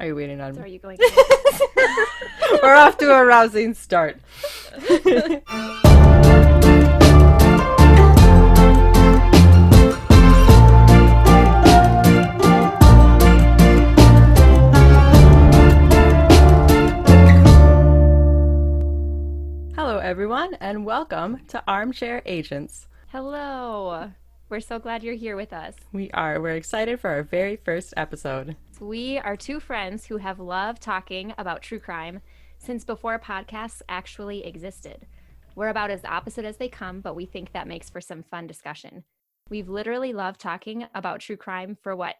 Are you waiting on So me? are you going? We're off to a rousing start. Hello, everyone, and welcome to Armchair Agents. Hello. We're so glad you're here with us. We are. We're excited for our very first episode. We are two friends who have loved talking about true crime since before podcasts actually existed. We're about as opposite as they come, but we think that makes for some fun discussion. We've literally loved talking about true crime for what,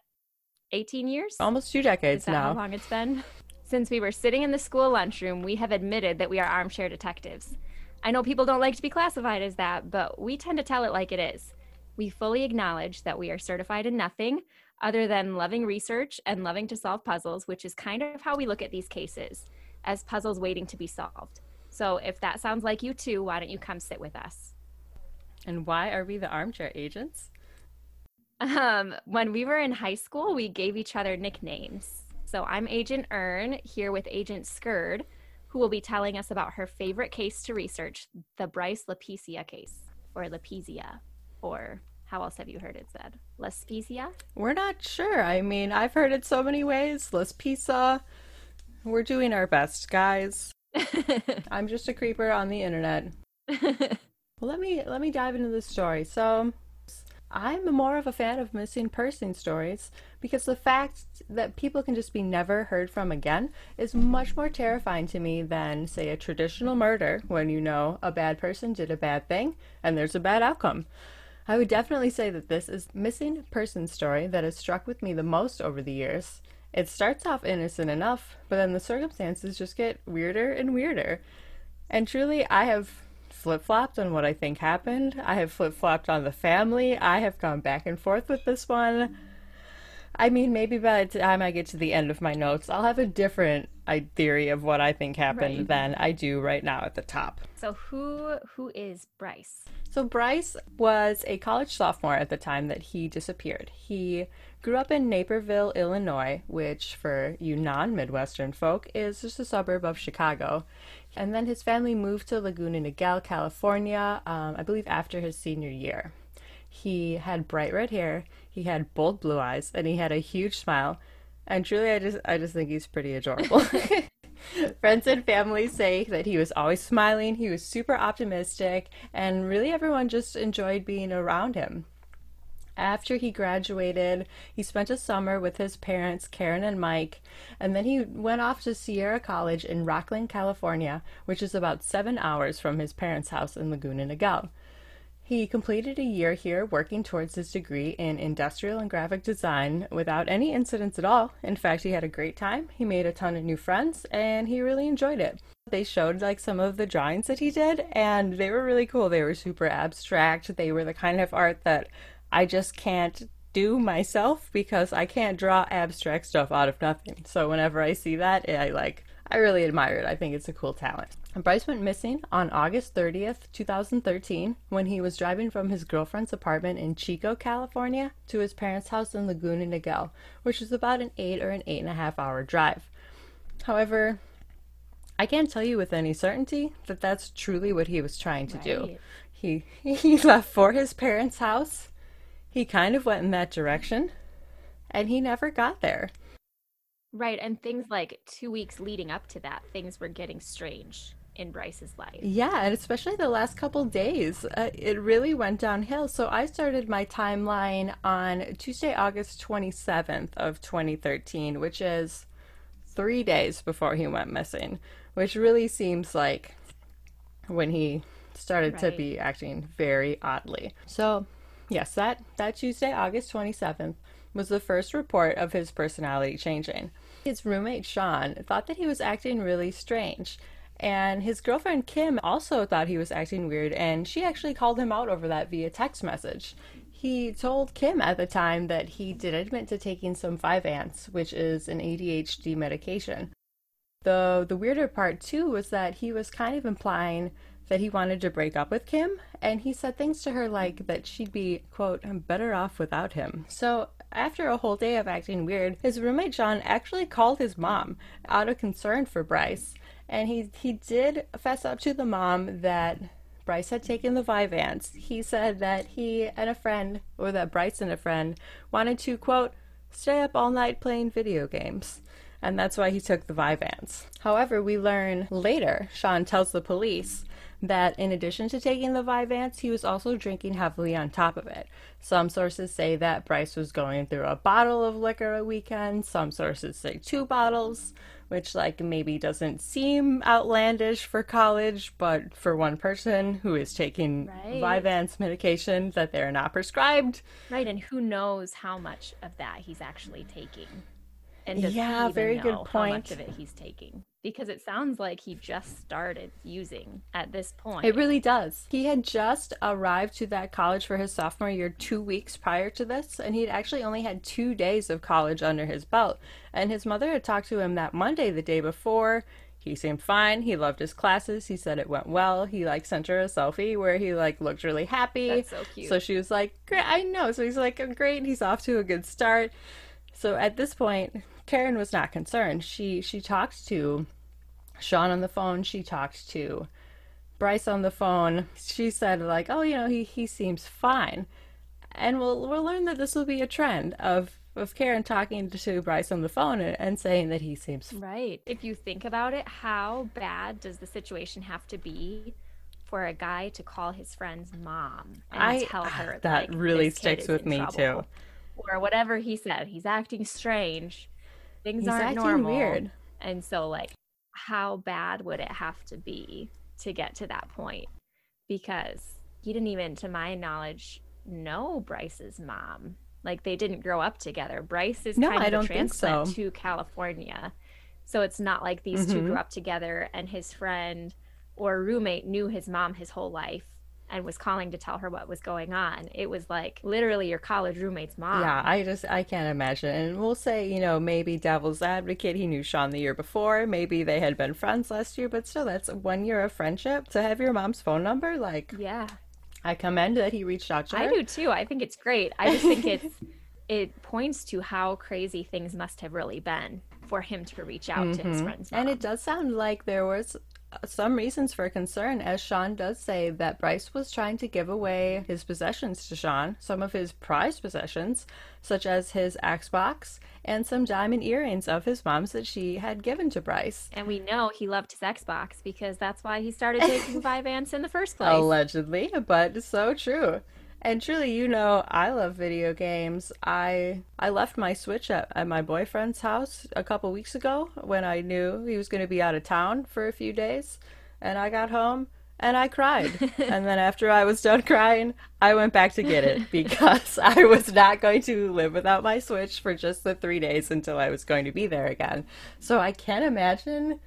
18 years? Almost two Is decades that how now. long it's been? Since we were sitting in the school lunchroom, we have admitted that we are armchair detectives. I know people don't like to be classified as that, but we tend to tell it like it is. We fully acknowledge that we are certified in nothing other than loving research and loving to solve puzzles, which is kind of how we look at these cases as puzzles waiting to be solved. So if that sounds like you too, why don't you come sit with us? And why are we the Armchair Agents? Um, when we were in high school, we gave each other nicknames. So I'm Agent Ern here with Agent Skird, who will be telling us about her favorite case to research, the Bryce Lapizia case, or Lapizia, or how else have you heard it said? Laspezia? We're not sure. I mean, I've heard it so many ways. Let's pizza. We're doing our best, guys. I'm just a creeper on the internet. Well, let me let me dive into this story. So, I'm more of a fan of missing person stories because the fact that people can just be never heard from again is much more terrifying to me than, say, a traditional murder when you know a bad person did a bad thing and there's a bad outcome. I would definitely say that this is missing person story that has struck with me the most over the years. It starts off innocent enough, but then the circumstances just get weirder and weirder. And truly, I have flip flopped on what I think happened. I have flip flopped on the family. I have gone back and forth with this one. I mean, maybe by the time I get to the end of my notes, I'll have a different I, theory of what I think happened Right. than I do right now at the top. so who who is Bryce? So Bryce was a college sophomore at the time that he disappeared. He grew up in Naperville, Illinois, which for you non-Midwestern folk is just a suburb of Chicago. And then his family moved to Laguna Niguel, California, um, I believe after his senior year. He had bright red hair, he had bold blue eyes, and he had a huge smile. And truly, I just, I just think he's pretty adorable. Friends and family say that he was always smiling, he was super optimistic, and really everyone just enjoyed being around him. After he graduated, he spent a summer with his parents, Karen and Mike, and then he went off to Sierra College in Rocklin, California, which is about seven hours from his parents' house in Laguna Niguel. He completed a year here working towards his degree in industrial and graphic design without any incidents at all. In fact, he had a great time. He made a ton of new friends and he really enjoyed it. They showed like some of the drawings that he did and they were really cool. They were super abstract. They were the kind of art that I just can't do myself because I can't draw abstract stuff out of nothing. So whenever I see that, I like I really admire it. I think it's a cool talent. Bryce went missing on August 30th, 2013, when he was driving from his girlfriend's apartment in Chico, California, to his parents' house in Laguna Niguel, which is about an eight or an eight and a half hour drive. However, I can't tell you with any certainty that that's truly what he was trying to do. He he left for his parents' house. He kind of went in that direction, and he never got there. Right, and things like two weeks leading up to that, things were getting strange in Bryce's life. Yeah, and especially the last couple days, uh, it really went downhill. So I started my timeline on Tuesday, August 27th of 2013, which is 3 days before he went missing, which really seems like when he started to be acting very oddly. So, yes, that that Tuesday, August 27th was the first report of his personality changing. His roommate Sean thought that he was acting really strange. And his girlfriend Kim also thought he was acting weird, and she actually called him out over that via text message. He told Kim at the time that he did admit to taking some Vyvanse, which is an ADHD medication. Though the weirder part too was that he was kind of implying that he wanted to break up with Kim, and he said things to her like that she'd be quote better off without him. So after a whole day of acting weird, his roommate John actually called his mom out of concern for Bryce. And he, he did fess up to the mom that Bryce had taken the Vyvanse. He said that he and a friend, or that Bryce and a friend, wanted to, quote, stay up all night playing video games. And that's why he took the Vyvanse. However, we learn later, Sean tells the police that in addition to taking the Vyvanse, he was also drinking heavily on top of it. Some sources say that Bryce was going through a bottle of liquor a weekend. Some sources say two bottles, which like maybe doesn't seem outlandish for college, but for one person who is taking right. Vyvanse medication that they're not prescribed. Right, and who knows how much of that he's actually taking. And yeah, very good point. How much of it he's taking? Because it sounds like he just started using at this point. It really does. He had just arrived to that college for his sophomore year two weeks prior to this, and he'd actually only had two days of college under his belt. And his mother had talked to him that Monday, the day before. He seemed fine. He loved his classes. He said it went well. He like sent her a selfie where he like looked really happy. That's so cute. So she was like, "Great, I know." So he's like, "Great." He's off to a good start. So at this point, Karen was not concerned. She she talked to Sean on the phone. She talked to Bryce on the phone. She said like, "Oh, you know, he he seems fine." And we'll we'll learn that this will be a trend of of Karen talking to Bryce on the phone and, and saying that he seems right. If you think about it, how bad does the situation have to be for a guy to call his friend's mom and I, tell her that like, really sticks with me trouble? too, or whatever he said? He's acting strange things He's aren't normal. Weird. And so like how bad would it have to be to get to that point? Because he didn't even to my knowledge know Bryce's mom. Like they didn't grow up together. Bryce is no, kind of I don't a transplant so. to California. So it's not like these mm-hmm. two grew up together and his friend or roommate knew his mom his whole life and was calling to tell her what was going on. It was like literally your college roommate's mom. Yeah, I just I can't imagine. And we'll say, you know, maybe devil's advocate, he knew Sean the year before. Maybe they had been friends last year, but still that's one year of friendship. To have your mom's phone number, like Yeah. I commend that he reached out to her. I do too. I think it's great. I just think it's it points to how crazy things must have really been for him to reach out mm-hmm. to his mm-hmm. friends. And it does sound like there was some reasons for concern, as Sean does say that Bryce was trying to give away his possessions to Sean, some of his prized possessions, such as his Xbox and some diamond earrings of his mom's that she had given to Bryce. And we know he loved his Xbox because that's why he started taking Vyvanse in the first place. Allegedly, but so true. And truly, you know, I love video games. I I left my Switch at, at my boyfriend's house a couple weeks ago when I knew he was going to be out of town for a few days, and I got home and I cried. and then after I was done crying, I went back to get it because I was not going to live without my Switch for just the 3 days until I was going to be there again. So I can't imagine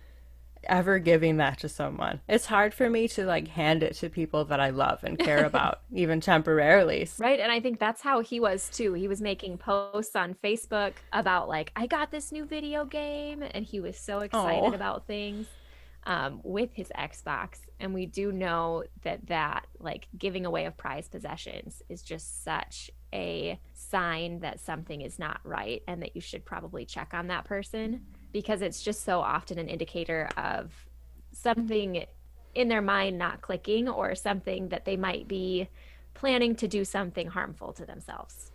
ever giving that to someone. It's hard for me to like hand it to people that I love and care about, even temporarily. Right. And I think that's how he was too. He was making posts on Facebook about like, I got this new video game. And he was so excited Aww. about things um, with his Xbox. And we do know that that like giving away of prized possessions is just such a sign that something is not right and that you should probably check on that person because it's just so often an indicator of something in their mind not clicking or something that they might be planning to do something harmful to themselves.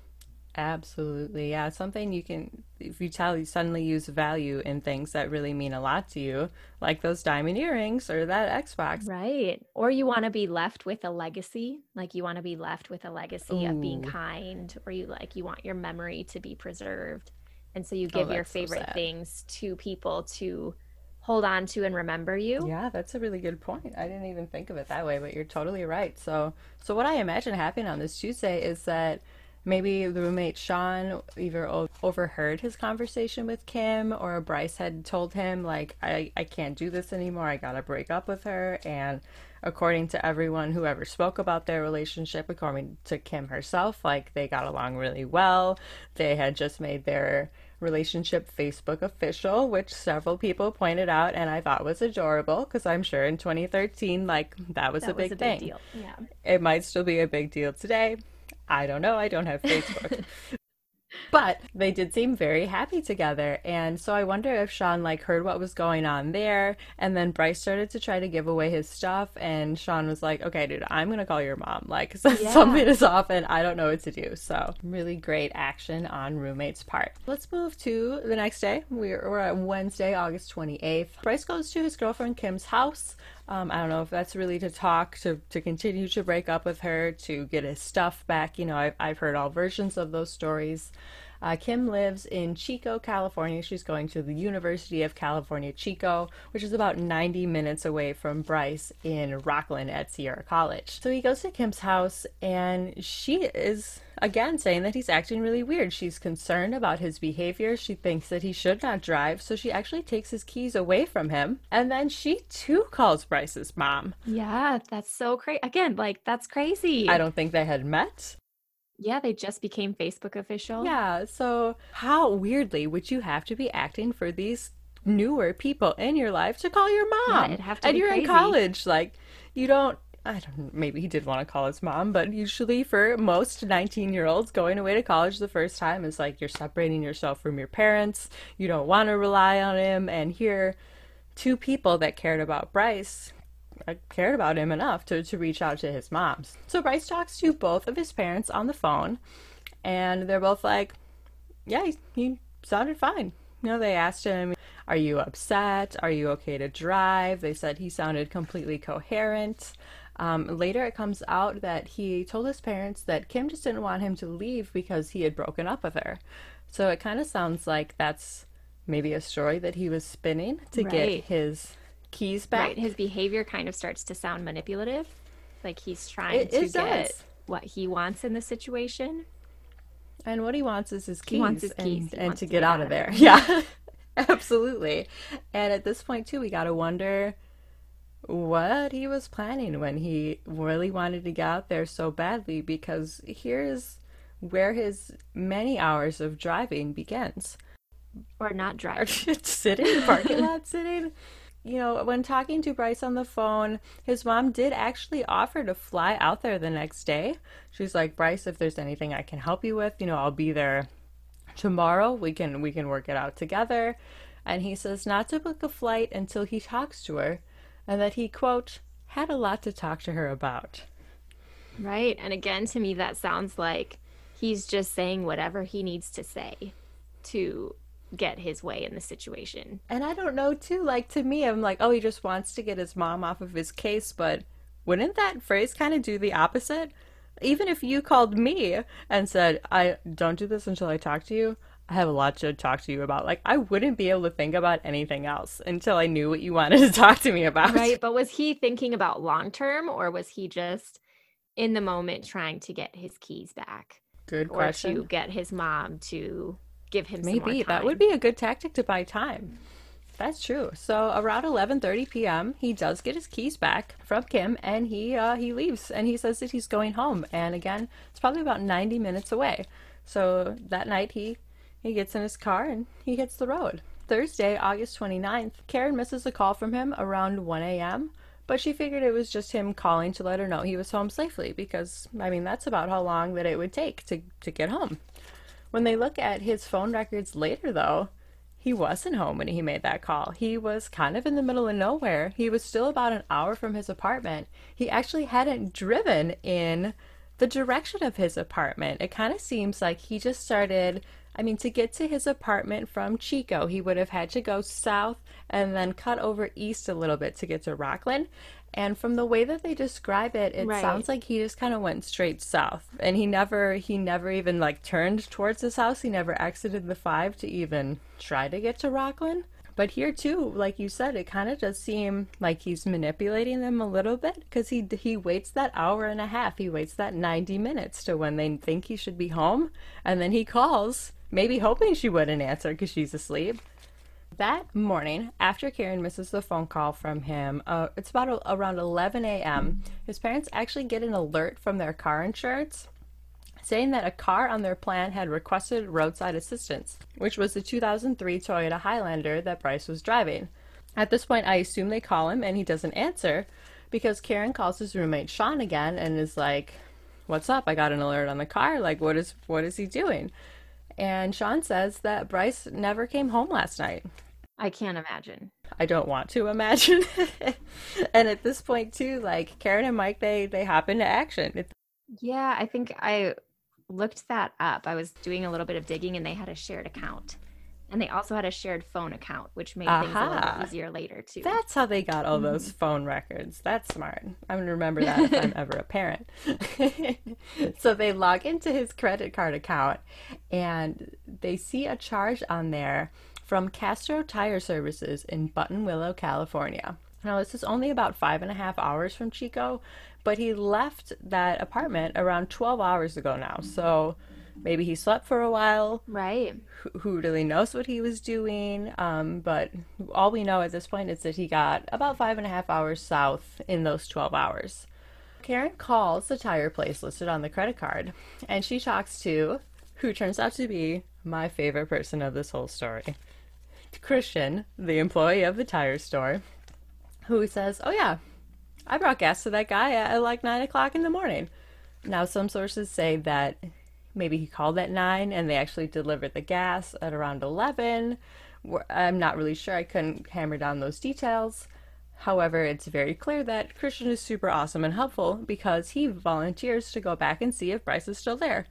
Absolutely. Yeah. Something you can, if you tell you suddenly use value in things that really mean a lot to you, like those diamond earrings or that Xbox. Right. Or you want to be left with a legacy. Like you want to be left with a legacy Ooh. of being kind, or you like, you want your memory to be preserved. And so you oh, give oh, your favorite so things to people to hold on to and remember you. Yeah, that's a really good point. I didn't even think of it that way, but you're totally right. So so what I imagine happening on this Tuesday is that maybe the roommate Sean either overheard his conversation with Kim or Bryce had told him like I, I can't do this anymore. I got to break up with her and according to everyone who ever spoke about their relationship, according to Kim herself, like they got along really well. They had just made their relationship Facebook official, which several people pointed out and I thought was adorable because I'm sure in 2013, like that was that a big was a thing. Big deal. Yeah. It might still be a big deal today. I don't know. I don't have Facebook. But they did seem very happy together. And so I wonder if Sean like heard what was going on there. And then Bryce started to try to give away his stuff. And Sean was like, okay, dude, I'm going to call your mom. Like yeah. something is off and I don't know what to do. So really great action on roommate's part. Let's move to the next day. We're, we're at Wednesday, August 28th. Bryce goes to his girlfriend Kim's house. Um, I don't know if that's really to talk, to, to continue to break up with her, to get his stuff back. You know, I've, I've heard all versions of those stories. Uh, Kim lives in Chico, California. She's going to the University of California, Chico, which is about 90 minutes away from Bryce in Rocklin at Sierra College. So he goes to Kim's house, and she is again saying that he's acting really weird. She's concerned about his behavior. She thinks that he should not drive, so she actually takes his keys away from him. And then she too calls Bryce's mom. Yeah, that's so crazy. Again, like that's crazy. I don't think they had met. Yeah, they just became Facebook official. Yeah, so how weirdly would you have to be acting for these newer people in your life to call your mom? Yeah, it'd have to and you're crazy. in college, like you don't. I don't. Maybe he did want to call his mom, but usually for most 19 year olds, going away to college the first time is like you're separating yourself from your parents. You don't want to rely on him, and here, two people that cared about Bryce cared about him enough to, to reach out to his moms. So Bryce talks to both of his parents on the phone, and they're both like, yeah, he, he sounded fine. You know, they asked him, Are you upset? Are you okay to drive? They said he sounded completely coherent. Um, later, it comes out that he told his parents that Kim just didn't want him to leave because he had broken up with her. So it kind of sounds like that's maybe a story that he was spinning to right. get his keys back. Right. His behavior kind of starts to sound manipulative. Like he's trying it, to it get does. what he wants in the situation. And what he wants is his keys. He wants his keys. And, and to, to, get, get out, of there. there. Yeah. Absolutely. And at this point too, we gotta wonder what he was planning when he really wanted to get out there so badly because here's where his many hours of driving begins. Or not driving. sitting, parking lot sitting you know, when talking to Bryce on the phone, his mom did actually offer to fly out there the next day. She's like, "Bryce, if there's anything I can help you with, you know, I'll be there tomorrow. We can we can work it out together." And he says not to book a flight until he talks to her, and that he quote had a lot to talk to her about. Right. And again, to me that sounds like he's just saying whatever he needs to say to get his way in the situation. And I don't know too, like to me I'm like, oh, he just wants to get his mom off of his case, but wouldn't that phrase kind of do the opposite? Even if you called me and said, I don't do this until I talk to you, I have a lot to talk to you about. Like, I wouldn't be able to think about anything else until I knew what you wanted to talk to me about. Right. But was he thinking about long term or was he just in the moment trying to get his keys back? Good question. Or to get his mom to give him maybe that would be a good tactic to buy time. That's true. So around 11:30 p.m., he does get his keys back from Kim, and he uh, he leaves, and he says that he's going home. And again, it's probably about 90 minutes away. So that night, he he gets in his car and he hits the road. Thursday, August 29th, Karen misses a call from him around 1 a.m. But she figured it was just him calling to let her know he was home safely because, I mean, that's about how long that it would take to, to get home. When they look at his phone records later, though, he wasn't home when he made that call. He was kind of in the middle of nowhere. He was still about an hour from his apartment. He actually hadn't driven in the direction of his apartment. It kind of seems like he just started. I mean, to get to his apartment from Chico, he would have had to go south and then cut over east a little bit to get to Rocklin. And from the way that they describe it, it right. sounds like he just kind of went straight south. And he never he never even like turned towards his house. He never exited the 5 to even try to get to Rocklin. But here too, like you said, it kind of does seem like he's manipulating them a little bit because he he waits that hour and a half. He waits that 90 minutes to when they think he should be home, and then he calls, maybe hoping she wouldn't answer because she's asleep. That morning, after Karen misses the phone call from him, uh, it's about a, around 11 a.m., his parents actually get an alert from their car insurance saying that a car on their plan had requested roadside assistance, which was the 2003 Toyota Highlander that Bryce was driving. At this point, I assume they call him and he doesn't answer because Karen calls his roommate Sean again and is like, "What's up? I got an alert on the car. Like, what is what is he doing?" And Sean says that Bryce never came home last night. I can't imagine. I don't want to imagine. and at this point too, like Karen and Mike they they hop into action. It's- Yeah, I think I looked that up. I was doing a little bit of digging and they had a shared account. And they also had a shared phone account, which made things a little easier later too. That's how they got all those mm-hmm. phone records. That's smart. I'm going to remember that if I'm ever a parent. so they log into his credit card account and they see a charge on there from Castro Tire Services in Buttonwillow, California. Now, this is only about five and a half hours from Chico, but he left that apartment around 12 hours ago now. So maybe he slept for a while right. who- who really knows what he was doing. Um, but all we know at this point is that he got about five and a half hours south in those 12 hours. Karen calls the tire place listed on the credit card, and she talks to who turns out to be my favorite person of this whole story Christian, the employee of the tire store, who says, Oh, yeah, I brought gas to that guy at like 9 o'clock in the morning. Now, some sources say that maybe he called at 9 and they actually delivered the gas at around 11. I'm not really sure. I couldn't hammer down those details. However, it's very clear that Christian is super awesome and helpful because he volunteers to go back and see if Bryce is still there.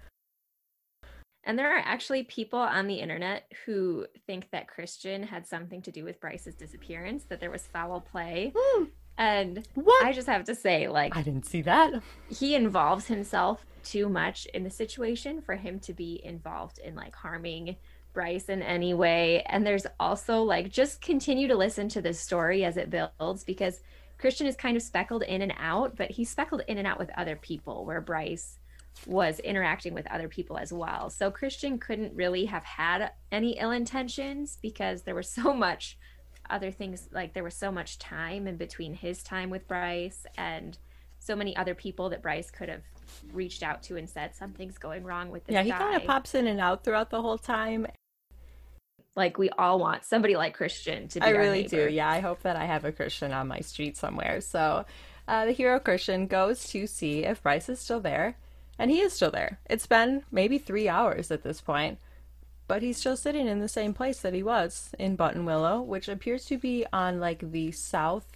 And there are actually people on the internet who think that Christian had something to do with Bryce's disappearance, that there was foul play. Hmm. And What? I just have to say, like, I didn't see that. he involves himself too much in the situation for him to be involved in like harming Bryce in any way. And there's also like just continue to listen to this story as it builds because Christian is kind of speckled in and out, but he's speckled in and out with other people where Bryce was interacting with other people as well. So Christian couldn't really have had any ill intentions because there was so much other things like there was so much time in between his time with Bryce and so many other people that Bryce could have reached out to and said something's going wrong with this Yeah, he kind of pops in and out throughout the whole time. like we all want somebody like Christian to be I really do. Yeah, I hope that I have a Christian on my street somewhere. So uh, the hero Christian goes to see if Bryce is still there, and he is still there. It's been maybe three hours at this point, but he's still sitting in the same place that he was in Buttonwillow, which appears to be on like the south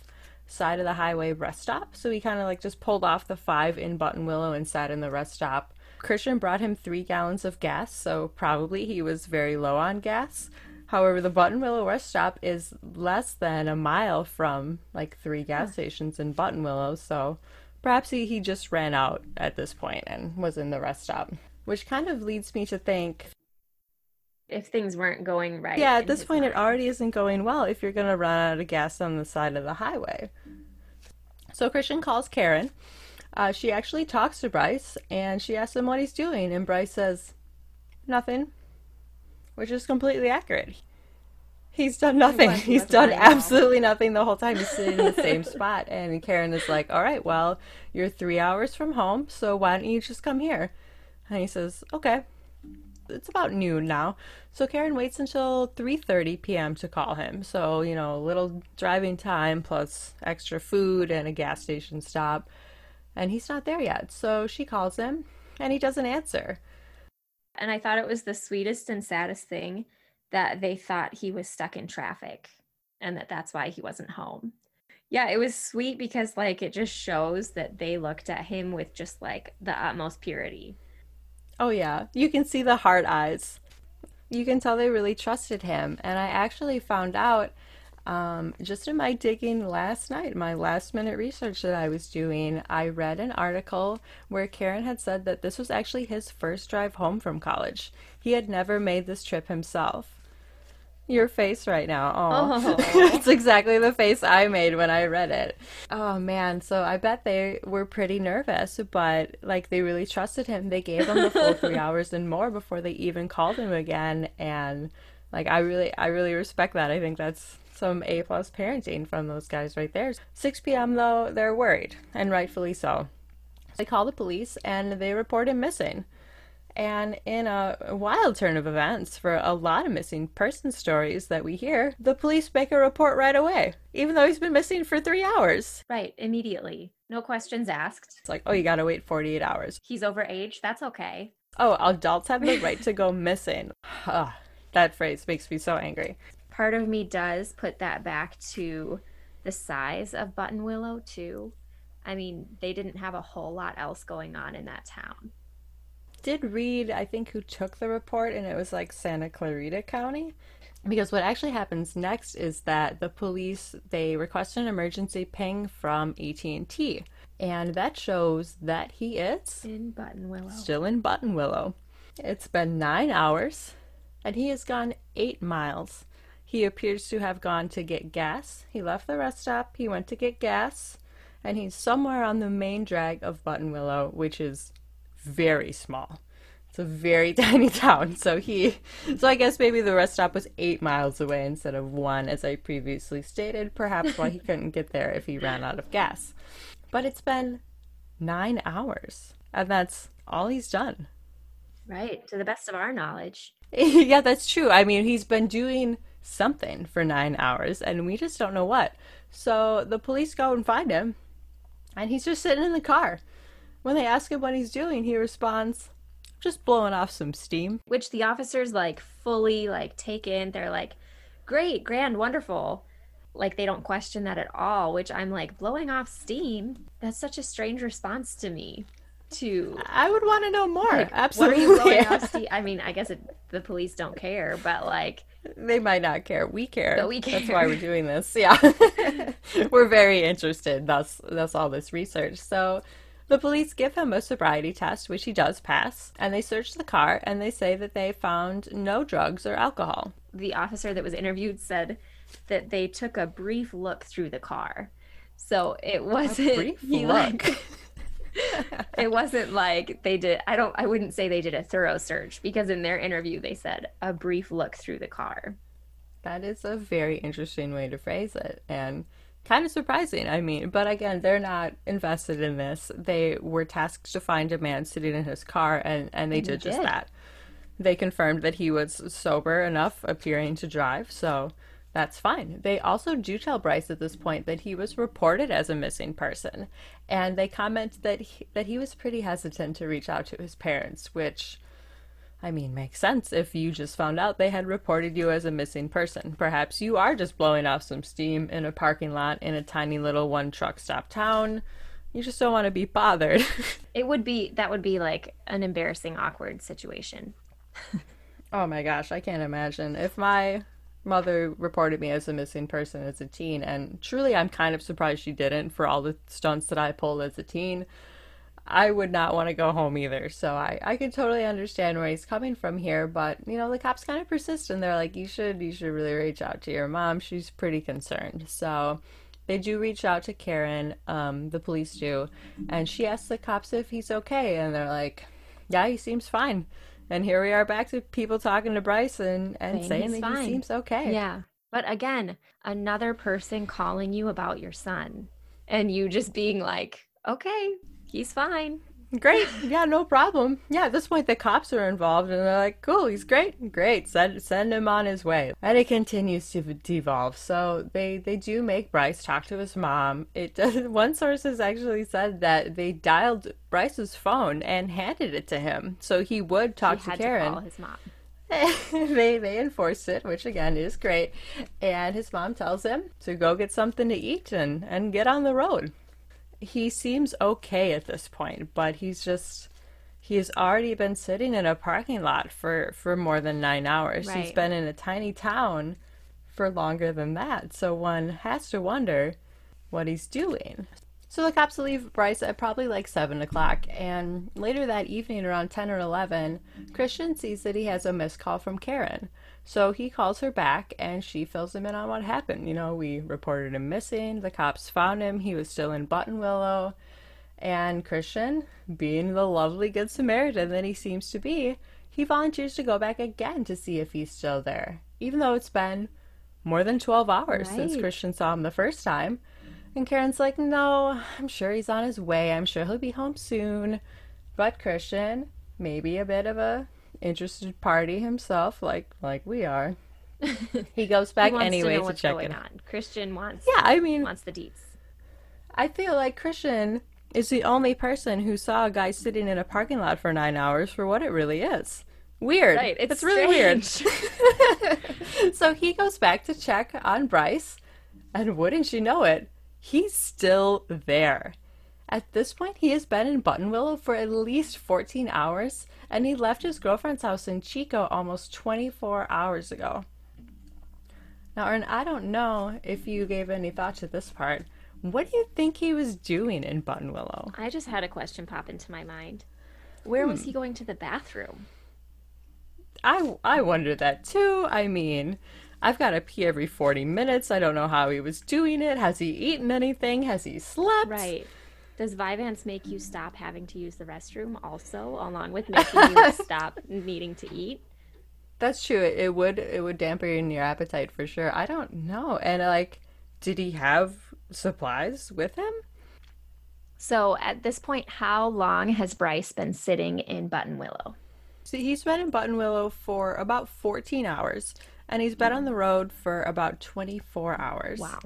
side of the highway rest stop. So he kind of like just pulled off the five in Buttonwillow and sat in the rest stop. Christian brought him three gallons of gas, so probably he was very low on gas. However, the Buttonwillow rest stop is less than a mile from like three gas stations in Buttonwillow, so perhaps he, he just ran out at this point and was in the rest stop. Which kind of leads me to think If things weren't going right. yeah, at this his point, it already isn't going well if you're going to run out of gas on the side of the highway. So Christian calls Karen. Uh, she actually talks to Bryce and she asks him what he's doing, and Bryce says, Nothing, which is completely accurate. He's done nothing. he He's done absolutely nothing the whole time. He's sitting in the same spot. And Karen is like, All right, well, you're three hours from home, so why don't you just come here? And he says, Okay it's about noon now. So Karen waits until 3:30 p.m. to call him. So, you know, a little driving time plus extra food and a gas station stop. And he's not there yet. So she calls him and he doesn't answer. And I thought it was the sweetest and saddest thing that they thought he was stuck in traffic and that that's why he wasn't home. Yeah, it was sweet because like it just shows that they looked at him with just like the utmost purity. Oh yeah, you can see the hard eyes. You can tell they really trusted him. And I actually found out um, just in my digging last night, my last minute research that I was doing, I read an article where Karen had said that this was actually his first drive home from college. He had never made this trip himself. Your face right now. Oh, Oh. it's exactly the face I made when I read it. Oh man, so I bet they were pretty nervous, but like they really trusted him. They gave him the full three hours and more before they even called him again, and like I really, I really respect that. I think that's some A plus parenting from those guys right there. 6 p.m. though, they're worried, and rightfully so. They call the police and they report him missing. And in a wild turn of events for a lot of missing person stories that we hear, the police make a report right away, even though he's been missing for three hours. Right, immediately. No questions asked. It's like, oh, you gotta wait 48 hours. He's over age. that's okay. Oh, adults have the right to go missing. Ugh, that phrase makes me so angry. Part of me does put that back to the size of Buttonwillow, too. I mean, they didn't have a whole lot else going on in that town. Did read, I think, who took the report, and it was like Santa Clarita County. Because what actually happens next is that the police they request an emergency ping from AT&T, and that shows that he is In Buttonwillow. still in Buttonwillow. It's been nine hours, and he has gone eight miles. He appears to have gone to get gas. He left the rest stop, he went to get gas, and he's somewhere on the main drag of Buttonwillow, which is very small. It's a very tiny town. So he so I guess maybe the rest stop was eight miles away instead of one, as I previously stated, perhaps why he couldn't get there if he ran out of gas. But it's been nine hours. And that's all he's done. Right, to the best of our knowledge. yeah, that's true. I mean, he's been doing something for nine hours, and we just don't know what. So the police go and find him, and he's just sitting in the car. When they ask him what he's doing, he responds, just blowing off some steam. Which the officers like fully like take in. They're like, great, grand, wonderful. Like they don't question that at all, which I'm like, blowing off steam? That's such a strange response to me. To I would want to know more. like, Absolutely. what are you blowing off steam? I mean, I guess it, the police don't care, but like, They might not care. We care. But we That's why we're doing this. Yeah. we're very interested. That's that's all this research. So the police give him a sobriety test, which he does pass, and they search the car and they say that they found no drugs or alcohol. the officer that was interviewed said that they took a brief look through the car. So it wasn't brief he, look. like it wasn't like they did I don't I wouldn't say they did a thorough search because in their interview they said a brief look through the car. That is a very interesting way to phrase it and kind of surprising. I mean, but again, they're not invested in this. They were tasked to find a man sitting in his car and and they And they did just did. that. They confirmed that he was sober enough appearing to drive, so that's fine. They also do tell Bryce at this point that he was reported as a missing person, and they comment that he, that he was pretty hesitant to reach out to his parents, which I mean, makes sense if you just found out they had reported you as a missing person. Perhaps you are just blowing off some steam in a parking lot in a tiny little one truck stop town. You just don't want to be bothered. It would be that would be like an embarrassing awkward situation. oh my gosh, I can't imagine. If my mother reported me as a missing person as a teen, and truly I'm kind of surprised she didn't for all the stunts that I pulled as a teen. I would not want to go home either. So I, I can totally understand where he's coming from here, but you know, the cops kind of persist and they're like, You should you should really reach out to your mom. She's pretty concerned. So they do reach out to Karen, um, the police do, and she asks the cops if he's okay and they're like, Yeah, he seems fine. And here we are back to people talking to Bryce and, and Saying saying that fine. he seems okay. Yeah. But again, another person calling you about your son and you just being like, "Okay, he's fine." Great. Yeah, no problem. Yeah, at this point the cops are involved and they're like, cool, he's great. Great. Send send him on his way. And it continues to devolve. So they they do make Bryce talk to his mom. It does one source has actually said that they dialed Bryce's phone and handed it to him so he would talk he to had Karen. to call his mom. they they enforced it, which again is great. And his mom tells him to go get something to eat and and get on the road. He seems okay at this point, but he's just he's already been sitting in a parking lot for for more than 9 hours. He's been in a tiny town for longer than that. So one has to wonder what he's doing. So the cops leave Bryce at probably like 7 o'clock, and later that evening, around 10 or 11, Christian sees that he has a missed call from Karen. So he calls her back, and she fills him in on what happened. You know, we reported him missing, the cops found him, he was still in Buttonwillow, and Christian, being the lovely Good Samaritan that he seems to be, he volunteers to go back again to see if he's still there, even though it's been more than 12 hours since Christian saw him the first time. And Karen's like, no, I'm sure he's on his way. I'm sure he'll be home soon. But Christian, maybe a bit of a interested party himself, like like we are. He goes back he anyway to to, what's check going in. on. Christian wants Yeah, I mean, wants the deets. I feel like Christian is the only person who saw a guy sitting in a parking lot for nine hours for what it really is. Weird. Right, it's it's really weird. so he goes back to check on Bryce, and wouldn't you know it, he's still there. At this point, he has been in Buttonwillow for at least 14 hours, and he left his girlfriend's house in Chico almost 24 hours ago. Now, Ern, I don't know if you gave any thought to this part. What do you think he was doing in Buttonwillow? I just had a question pop into my mind. Where was he hmm. going to the bathroom? I, I wonder that too. I mean, I've got to pee every 40 minutes. I don't know how he was doing it. Has he eaten anything? Has he slept? Right. Does Vyvanse make you stop having to use the restroom also, along with making you stop needing to eat? That's true. It, it would it would dampen your appetite for sure. I don't know. And like, did he have supplies with him? So at this point, how long has Bryce been sitting in Buttonwillow? So he's been in Buttonwillow for about 14 hours, and he's been on the road for about 24 hours. Wow.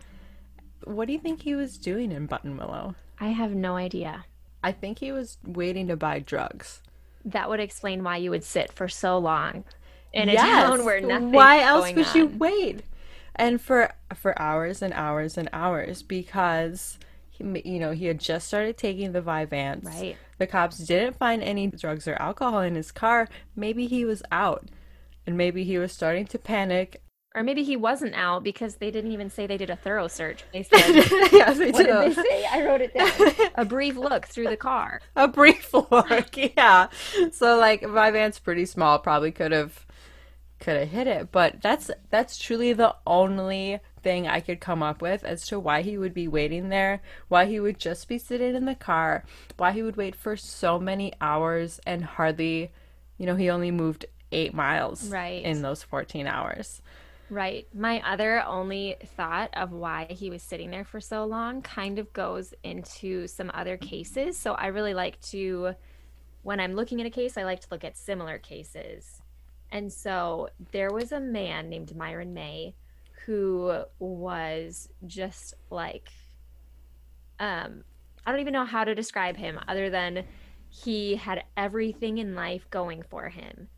What do you think he was doing in Buttonwillow? I have no idea. I think he was waiting to buy drugs. That would explain why you would sit for so long in a Yes. town where nothing. Why else would you wait? And for for hours and hours and hours because he, you know he had just started taking the Vyvanse. Right. The cops didn't find any drugs or alcohol in his car. Maybe he was out, and maybe he was starting to panic. Or maybe he wasn't out because they didn't even say they did a thorough search. They said, yeah, they what did. did they say? I wrote it down. A brief look through the car. a brief look yeah so like my van's pretty small probably could have could have hit it but that's that's truly the only thing i could come up with as to why he would be waiting there why he would just be sitting in the car why he would wait for so many hours and hardly you know he only moved eight miles Right. in those 14 hours Right. My other only thought of why he was sitting there for so long kind of goes into some other cases. So I really like to, when I'm looking at a case, I like to look at similar cases. And so there was a man named Myron May who was just like, um, I don't even know how to describe him other than he had everything in life going for him.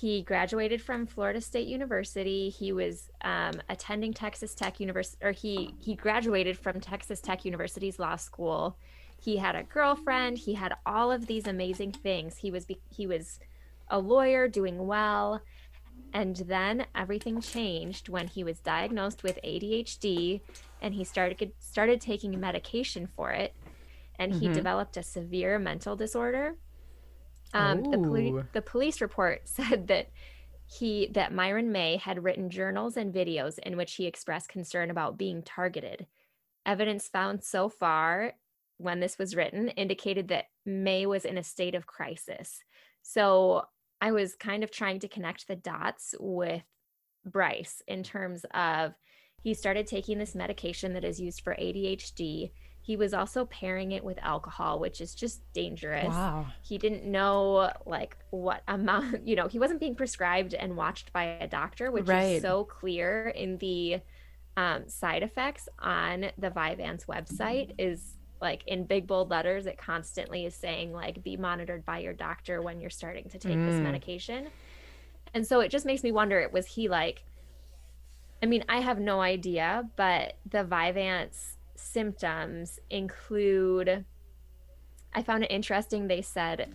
He graduated from Florida State University. He was um, attending Texas Tech University, or he he graduated from Texas Tech University's law school. He had a girlfriend. He had all of these amazing things. He was he was a lawyer, doing well, and then everything changed when he was diagnosed with ADHD, and he started started taking medication for it, and he Mhm. developed a severe mental disorder. Um, the, poli- the police report said that he that Myron May had written journals and videos in which he expressed concern about being targeted. Evidence found so far when this was written indicated that May was in a state of crisis. So I was kind of trying to connect the dots with Bryce in terms of he started taking this medication that is used for ADHD. He was also pairing it with alcohol, which is just dangerous wow he didn't know like what amount you know he wasn't being prescribed and watched by a doctor which Right. is so clear in the um, side effects on the Vyvanse website is like in big bold letters it constantly is saying like be monitored by your doctor when you're starting to take this Mm. medication and so it just makes me wonder it was he like I mean, I have no idea, but the Vyvanse symptoms include I found it interesting. They said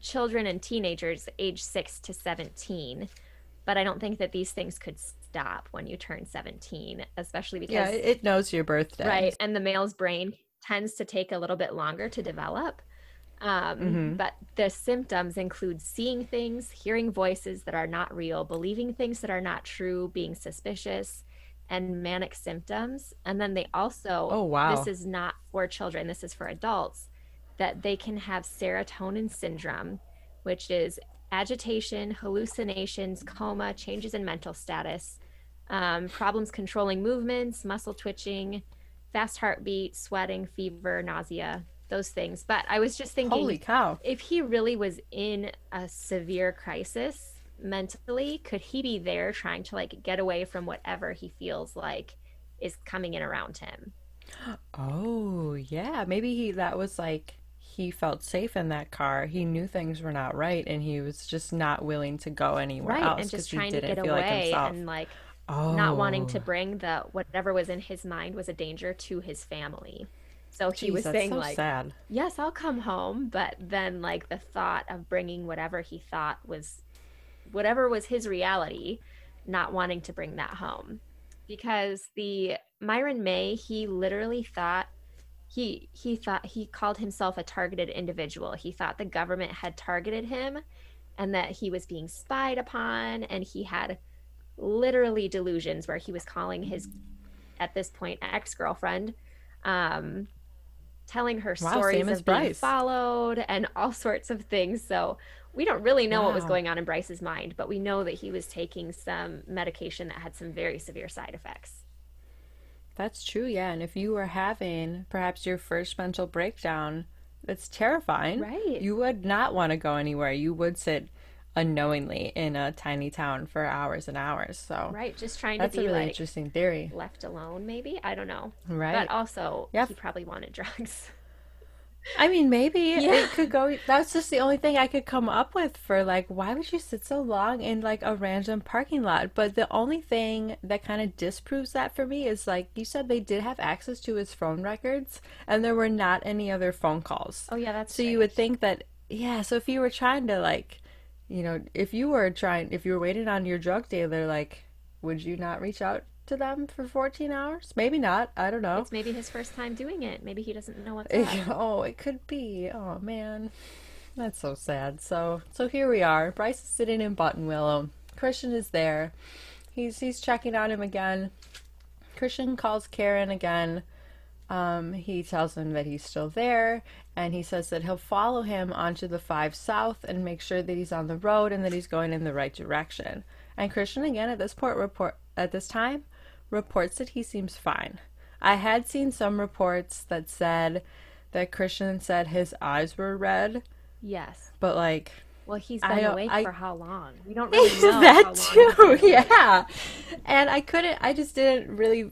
children and teenagers age 6 to 17, but I don't think that these things could stop when you turn 17, especially because yeah it, knows your birthday right and the male's brain tends to take a little bit longer to develop um, Mhm. but the symptoms include seeing things hearing voices that are not real believing things that are not true being suspicious and manic symptoms and then they also Oh, wow. this is not for children this is for adults that they can have serotonin syndrome which is agitation hallucinations coma changes in mental status um, problems controlling movements, muscle twitching, fast heartbeat, sweating, fever, nausea, those things. But I was just thinking holy cow if he really was in a severe crisis mentally, could he be there trying to like get away from whatever he feels like is coming in around him? Oh, yeah. Maybe he that was like he felt safe in that car. He knew things were not right, and he was just not willing to go anywhere right else and just he trying to get feel like away himself. and like oh, not wanting to oh. bring the whatever was in his mind was a danger to his family so he Jeez, was saying so like sad. yes i'll come home but then like the thought of bringing whatever he thought was whatever was his reality not wanting to bring that home. Because the myron may he literally thought he he thought he called himself a targeted individual. He thought the government had targeted him and that he was being spied upon and he had literally delusions where he was calling his at this point ex-girlfriend um telling her Wow, stories as of being Bryce. followed and all sorts of things. So we don't really know what was going on in Bryce's mind but we know that he was taking some medication that had some very severe side effects That's true, yeah. And if you were having perhaps your first mental breakdown, that's terrifying. Right. You would not want to go anywhere. You would sit unknowingly in a tiny town for hours and hours. So right just trying that's to a be really like interesting theory. left alone maybe i don't know Right. but also Yep. he probably wanted drugs I mean, maybe Yeah. it could go. That's just the only thing I could come up with for like, why would you sit so long in like a random parking lot? But the only thing that kind of disproves that for me is like you said, they did have access to his phone records, and there were not any other phone calls. oh yeah that's So you would think that, yeah. So if you were trying to like, you know, if you were trying, if you were waiting on your drug dealer, like, would you not reach out to them for 14 hours? Maybe not. I don't know. it's maybe his first time doing it maybe he doesn't know what's up Oh, it could be. Oh man, that's so sad. So, so here we are. Bryce is sitting in Buttonwillow. Christian is there. He's he's checking on him again. Christian calls Karen again. Um, he tells him that he's still there, and he says that he'll follow him onto the five south and make sure that he's on the road and that he's going in the right direction. And Christian again at this point report at this time reports that he seems fine. I had seen some reports that said that Christian said his eyes were red, yes but like Well, he's been awake I- for how long? We don't really know that too, yeah. And I couldn't, I just didn't really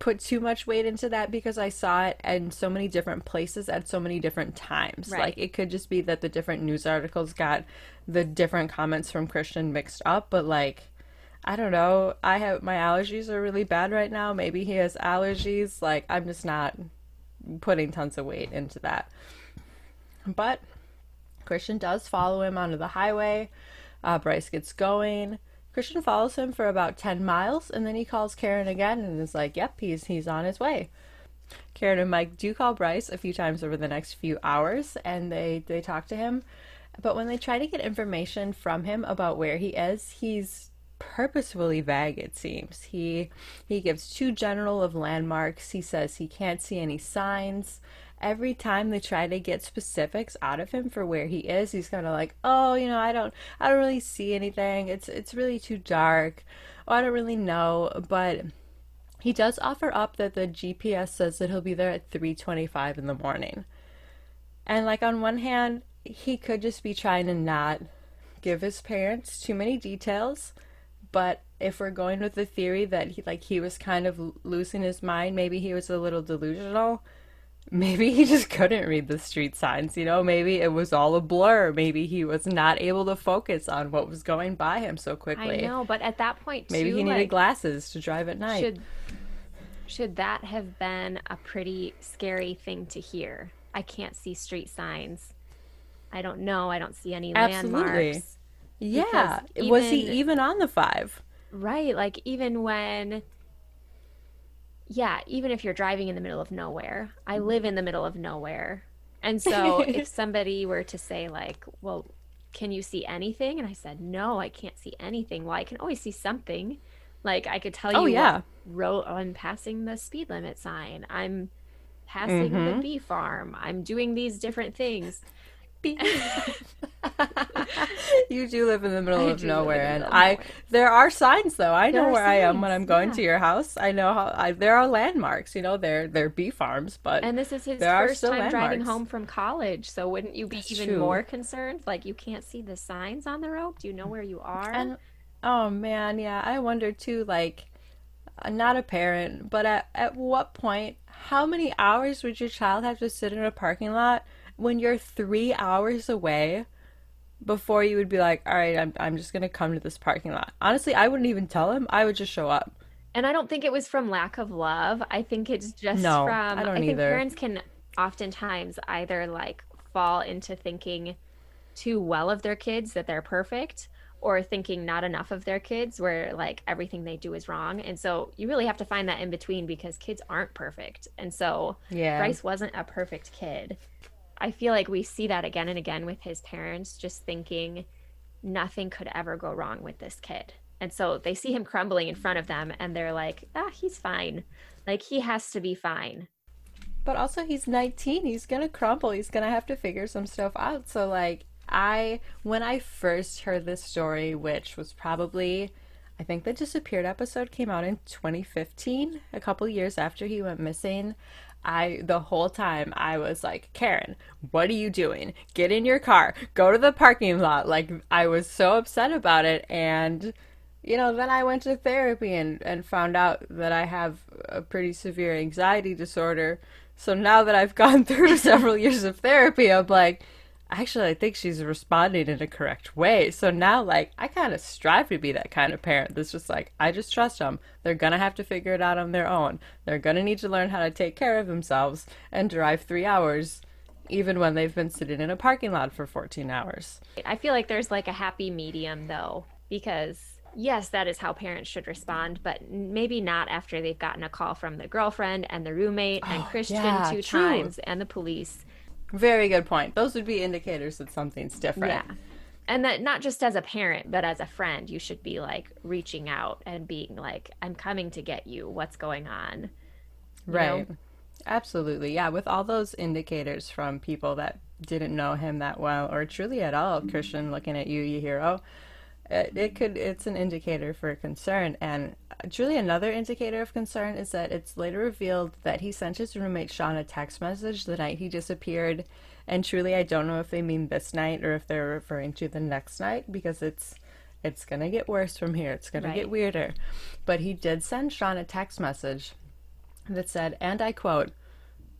put too much weight into that because I saw it in so many different places at so many different times. Right. Like it could just be that the different news articles got the different comments from Christian mixed up, but like I don't know. I have my allergies are really bad right now. Maybe he has allergies. Like I'm just not putting tons of weight into that. But Christian does follow him onto the highway. Uh, Bryce gets going. Christian follows him for about 10 miles and then he calls Karen again and is like, yep, he's, he's on his way. Karen and Mike do call Bryce a few times over the next few hours and they, they talk to him. But when they try to get information from him about where he is, he's purposefully vague it seems. He he gives too general of landmarks. He says he can't see any signs. Every time they try to get specifics out of him for where he is, he's kind of like, "Oh, you know, I don't I don't really see anything. It's it's really too dark. Oh, I don't really know." But he does offer up that the GPS says that he'll be there at 3:25 in the morning. And like on one hand, he could just be trying to not give his parents too many details, but if we're going with the theory that he like he was kind of losing his mind, maybe he was a little delusional. Maybe he just couldn't read the street signs, you know? Maybe it was all a blur. Maybe he was not able to focus on what was going by him so quickly. I know, but at that point, Maybe too, he needed like, glasses to drive at night. should should that have been a pretty scary thing to hear? I can't see street signs. I don't know. I don't see any Absolutely. landmarks. Yeah. because Was he even- even on the five? Right. Like even when yeah, even if you're driving in the middle of nowhere. I live in the middle of nowhere. And so if somebody were to say like, "Well, can you see anything?" and I said, "No, I can't see anything." Well, I can always see something. Like I could tell you Oh, yeah. what I'm passing the speed limit sign. I'm passing the Mhm. bee farm. I'm doing these different things. you do live in the middle I of do live in nowhere, and middle I nowhere. there are signs though. I There know are where I am when I'm going yeah. to your house. I know how I, there are landmarks. You know, they're they're bee farms, but And this is his There first time driving home from college, so wouldn't you be That's even true. more concerned? Like you can't see the signs on the road? Do you know where you are? and oh man, yeah, I wonder too. Like, uh, not a parent, but at at what point? How many hours would your child have to sit in a parking lot when you're three hours away before you would be like, all right, I'm, I'm just going to come to this parking lot. Honestly, I wouldn't even tell him. I would just show up. And I don't think it was from lack of love. I think it's just No, from, I don't think either. parents can oftentimes either like fall into thinking too well of their kids that they're perfect or thinking not enough of their kids where like everything they do is wrong. And so you really have to find that in between because kids aren't perfect. And so Yeah. Bryce wasn't a perfect kid. I feel like we see that again and again with his parents just thinking nothing could ever go wrong with this kid. And so they see him crumbling in front of them and they're like, ah, he's fine. Like he has to be fine. But also, he's 19. He's gonna crumble. He's gonna have to figure some stuff out. So, like, I, when I first heard this story, which was probably, I think the disappeared episode came out in 2015, a couple years after he went missing. I, the whole time, I was like, Karen, what are you doing? Get in your car, go to the parking lot. Like, I was so upset about it. And, you know, then I went to therapy and, and found out that I have a pretty severe anxiety disorder. So now that I've gone through several years of therapy, I'm like, actually, I think she's responding in a correct way. So now, like, I kind of strive to be that kind of parent that's just like, I just trust them. They're going to have to figure it out on their own. They're going to need to learn how to take care of themselves and drive three hours, even when they've been sitting in a parking lot for 14 hours. I feel like there's like a happy medium though, because yes, that is how parents should respond, but maybe not after they've gotten a call from the girlfriend and the roommate and oh, Christian yeah, two true. times and the police. Very good point. Those would be indicators that something's different. Yeah. And that not just as a parent, but as a friend, you should be like reaching out and being like, I'm coming to get you. What's going on? You Right. know? Absolutely. Yeah. With all those indicators from people that didn't know him that well or truly at all, Christian looking at you, you hero, oh, it, it could, it's an indicator for concern. And truly another indicator of concern is that it's later revealed that he sent his roommate Sean a text message the night he disappeared. And truly, I don't know if they mean this night or if they're referring to the next night because it's, it's gonna get worse from here. It's gonna Right. get weirder. But he did send Sean a text message that said, and I quote,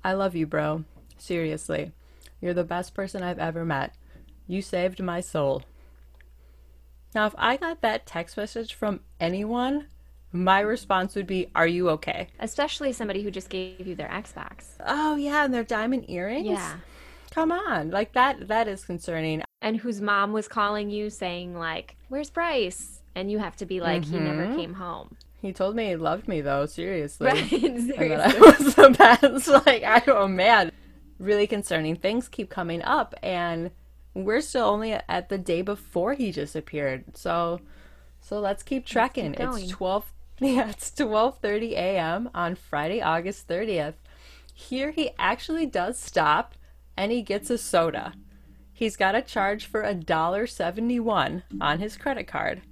I love you, bro. Seriously. You're the best person I've ever met. You saved my soul. Now, if I got that text message from anyone, my response would be, Are you okay? Especially somebody who just gave you their Xbox. Oh, yeah, and their diamond earrings? Yeah. Come on. Like, that. that is concerning. And whose mom was calling you saying, like, Where's Bryce? And you have to be like, He never mm-hmm. came home. He told me he loved me, though, seriously. Right? and that I was the best. Like, I oh man, really concerning things keep coming up, and we're still only at the day before he disappeared. So, so let's keep trekking. going. it's twelve. Yeah, it's twelve thirty a.m. on Friday, August thirtieth. Here he actually does stop, and he gets a soda. He's got a charge for a dollar seventy-one on his credit card.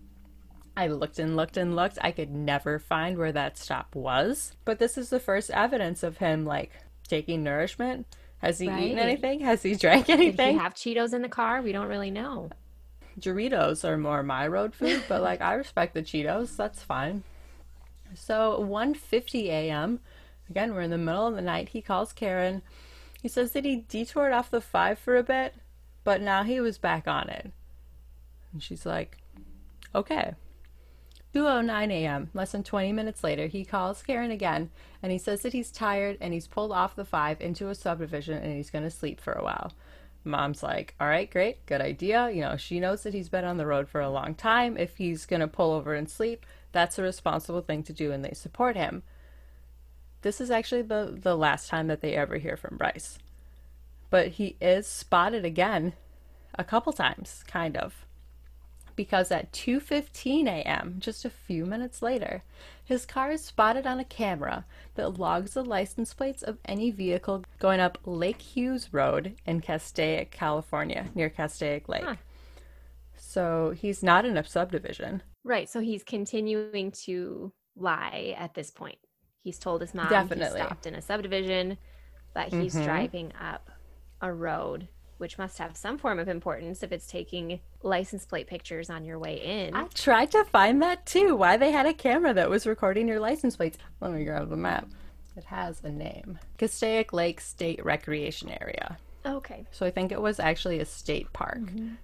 I looked and looked and looked. I could never find where that stop was. But this is the first evidence of him like taking nourishment. Has he eaten anything? Has he drank anything? Did he have Cheetos in the car? We don't really know. Doritos are more my road food, but like I respect the Cheetos. That's fine. So 1:50 a.m. Again, we're in the middle of the night. He calls Karen. He says that he detoured off the 5 for a bit, but now he was back on it. And she's like, "Okay." 2:09 a.m. Less than 20 minutes later, he calls Karen again, and he says that he's tired and he's pulled off the 5 into a subdivision and he's going to sleep for a while. Mom's like, all right, great, good idea. You know, she knows that he's been on the road for a long time. If he's going to pull over and sleep, that's a responsible thing to do, and they support him. This is actually the, the last time that they ever hear from Bryce. But he is spotted again a couple times, kind of. Because at 2:15 a.m., just a few minutes later, his car is spotted on a camera that logs the license plates of any vehicle going up Lake Hughes Road in Castaic, California, near Castaic Lake. Huh. So he's not in a subdivision. Right. So he's continuing to lie at this point. He's told his mom Definitely. he stopped in a subdivision, but he's Mhm. driving up a road, which must have some form of importance if it's taking license plate pictures on your way in. I tried to find that too. Why they had a camera that was recording your license plates. Let me grab the map. It has a name. Castaic Lake State Recreation Area. Okay. So I think it was actually a state park.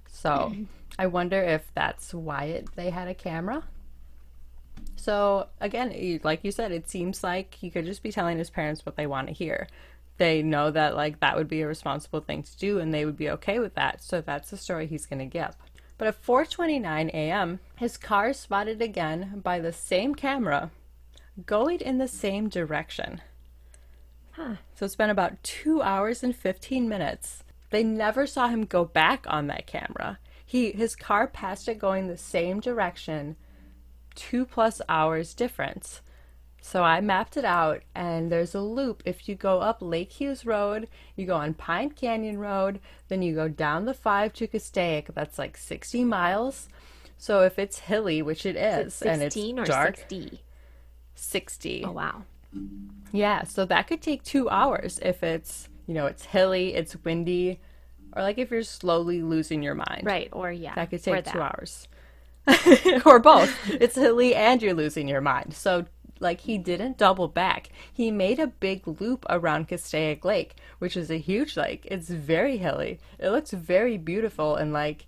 So I wonder if that's why it, they had a camera. So again, like you said, it seems like he could just be telling his parents what they want to hear. They know that like that would be a responsible thing to do and they would be okay with that. So that's the story he's going to give. But at 4:29 a.m., his car is spotted again by the same camera going in the same direction. Huh. So it's been about two hours and 15 minutes. They never saw him go back on that camera. He his car passed it going the same direction, two plus hours difference. So I mapped it out, and there's a loop. If you go up Lake Hughes Road, you go on Pine Canyon Road, then you go down the 5 to Castaic. That's like 60 miles. So if it's hilly, which it is, and it's 16 or dark, 60? 60. Oh, wow. Yeah, so that could take two hours if it's, you know, it's hilly, it's windy, or like if you're slowly losing your mind. Right. Or, yeah. That could take two hours. or both. It's hilly and you're losing your mind. So, like, he didn't double back. He made a big loop around Castaic Lake, which is a huge lake. It's very hilly. It looks very beautiful and, like,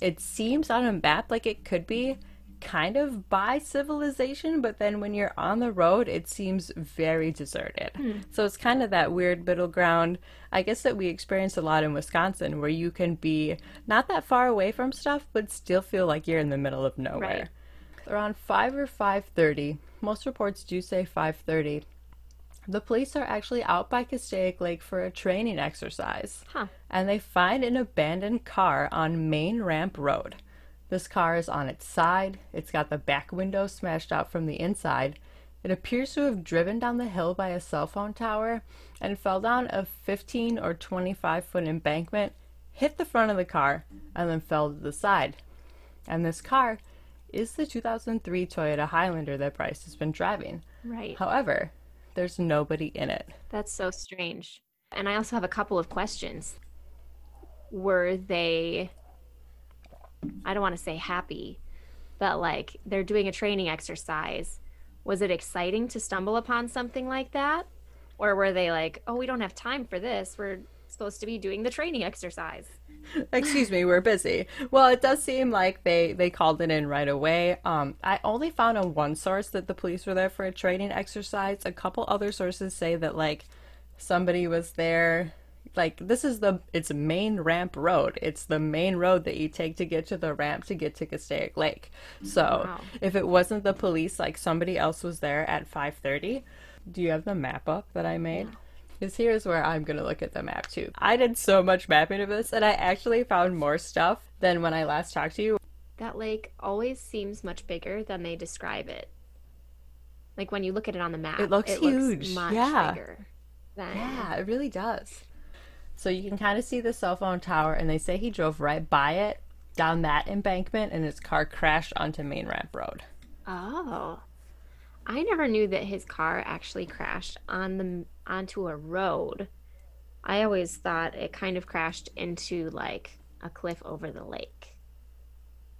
it seems on a map like it could be kind of by civilization, but then when you're on the road, it seems very deserted. Hmm. So it's kind of that weird middle ground, I guess, that we experience a lot in Wisconsin, where you can be not that far away from stuff, but still feel like you're in the middle of nowhere. Around 5 or 5.30, most reports do say 5.30, the police are actually out by Castaic Lake for a training exercise Huh. and they find an abandoned car on Main Ramp Road. This car is on its side, it's got the back window smashed out from the inside. It appears to have driven down the hill by a cell phone tower and fell down a 15 or 25 foot embankment, hit the front of the car, and then fell to the side. And this car is the 2003 Toyota Highlander that Bryce has been driving. Right. However, there's nobody in it. That's so strange. And I also have a couple of questions. Were they, I don't want to say happy, but like they're doing a training exercise. Was it exciting to stumble upon something like that? Or were they like, oh, we don't have time for this. We're supposed to be doing the training exercise. excuse me we're busy well it does seem like they they called it in right away um i only found on one source that the police were there for a training exercise a couple other sources say that like somebody was there like this is the it's main ramp road it's the main road that you take to get to the ramp to get to Castaic Lake so Wow. if it wasn't the police like somebody else was there at 5:30 do you have the map up that I made because here's where I'm going to look at the map too. I did so much mapping of this, and I actually found more stuff than when I last talked to you. That lake always seems much bigger than they describe it. Like when you look at it on the map, It looks huge. much Yeah. bigger than Yeah, it really does. So you can kind of see the cell phone tower, and they say he drove right by it down that embankment, and his car crashed onto Main Ramp Road. Oh. I never knew that his car actually crashed on the onto a road. I always thought it kind of crashed into like a cliff over the lake.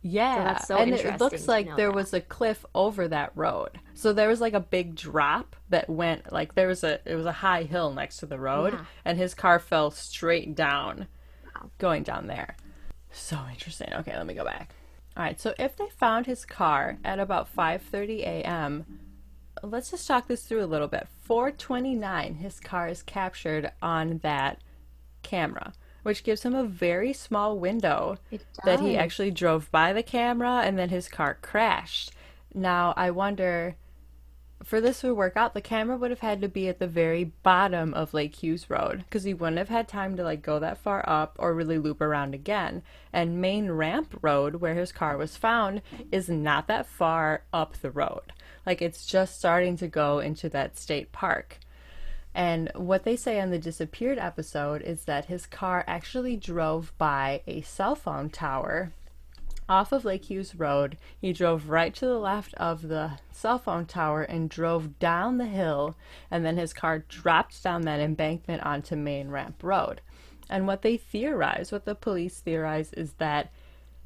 Yeah, that's so and it looks like there that. was a cliff over that road. So there was like a big drop that went like there was a it was a high hill next to the road, Yeah. and his car fell straight down, Wow. going down there. So interesting. Okay, let me go back. All right, so if they found his car at about 5:30 a.m., let's just talk this through a little bit. 4:29, his car is captured on that camera, which gives him a very small window that he actually drove by the camera and then his car crashed. Now, I wonder for this to work out, the camera would have had to be at the very bottom of Lake Hughes Road because he wouldn't have had time to like go that far up or really loop around again. And Main Ramp Road, where his car was found, is not that far up the road. Like it's just starting to go into that state park. And what they say on the disappeared episode is that his car actually drove by a cell phone tower off of Lake Hughes Road. He drove right to the left of the cell phone tower and drove down the hill, and then his car dropped down that embankment onto Main Ramp Road. And what they theorize, what the police theorize, is that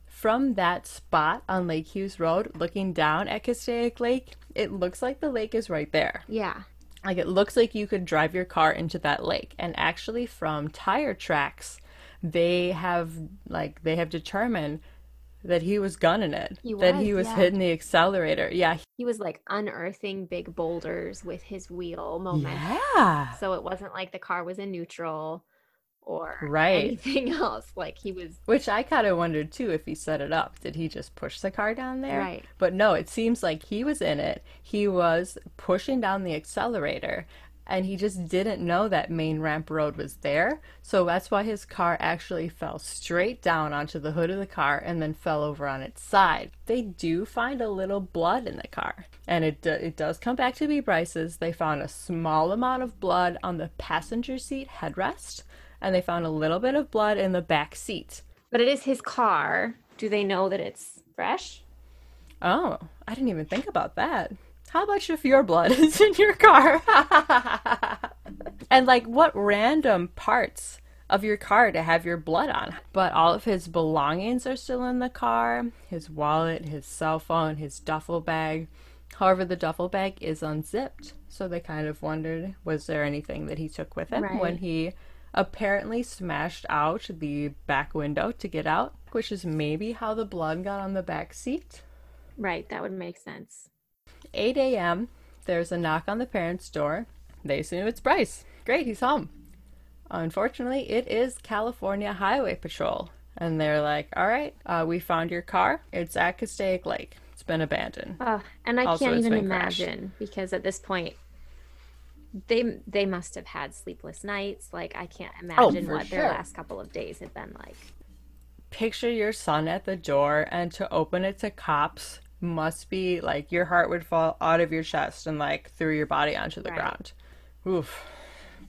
from that spot on Lake Hughes Road, looking down at Castaic Lake, it looks like the lake is right there. Yeah. Like it looks like you could drive your car into that lake. And actually, from tire tracks, they have like they have determined that he was gunning it. He that he was yeah. hitting the accelerator. Yeah. He was like unearthing big boulders with his wheel moment Yeah. So it wasn't like the car was in neutral or Right. anything else. Like he was Which I kind of wondered too if he set it up. Did he just push the car down there? Right. But no, it seems like he was in it. He was pushing down the accelerator and he just didn't know that main ramp road was there. So that's why his car actually fell straight down onto the hood of the car and then fell over on its side. They do find a little blood in the car. And it, do- it does come back to be Bryce's. They found a small amount of blood on the passenger seat headrest and they found a little bit of blood in the back seat. but it is his car. Do they know that it's fresh? Oh, I didn't even think about that. How much of your blood is in your car? and like what random parts of your car to have your blood on? But all of his belongings are still in the car his wallet, his cell phone, his duffel bag. However, the duffel bag is unzipped. So they kind of wondered was there anything that he took with him when he apparently smashed out the back window to get out, which is maybe how the blood got on the back seat. Right, that would make sense. 8 a.m., there's a knock on the parents' door. They assume it's Bryce. Great, he's home. Unfortunately, it is California Highway Patrol. And they're like, all right, uh, we found your car. It's at Castaic Lake. It's been abandoned. Oh, and I Also, can't even been crashed. imagine because at this point they they must have had sleepless nights. Like I can't imagine Oh, what their last couple of days have been like. Picture your son at the door, and to open it to cops must be like your heart would fall out of your chest and like through your body onto the Right. ground. Oof.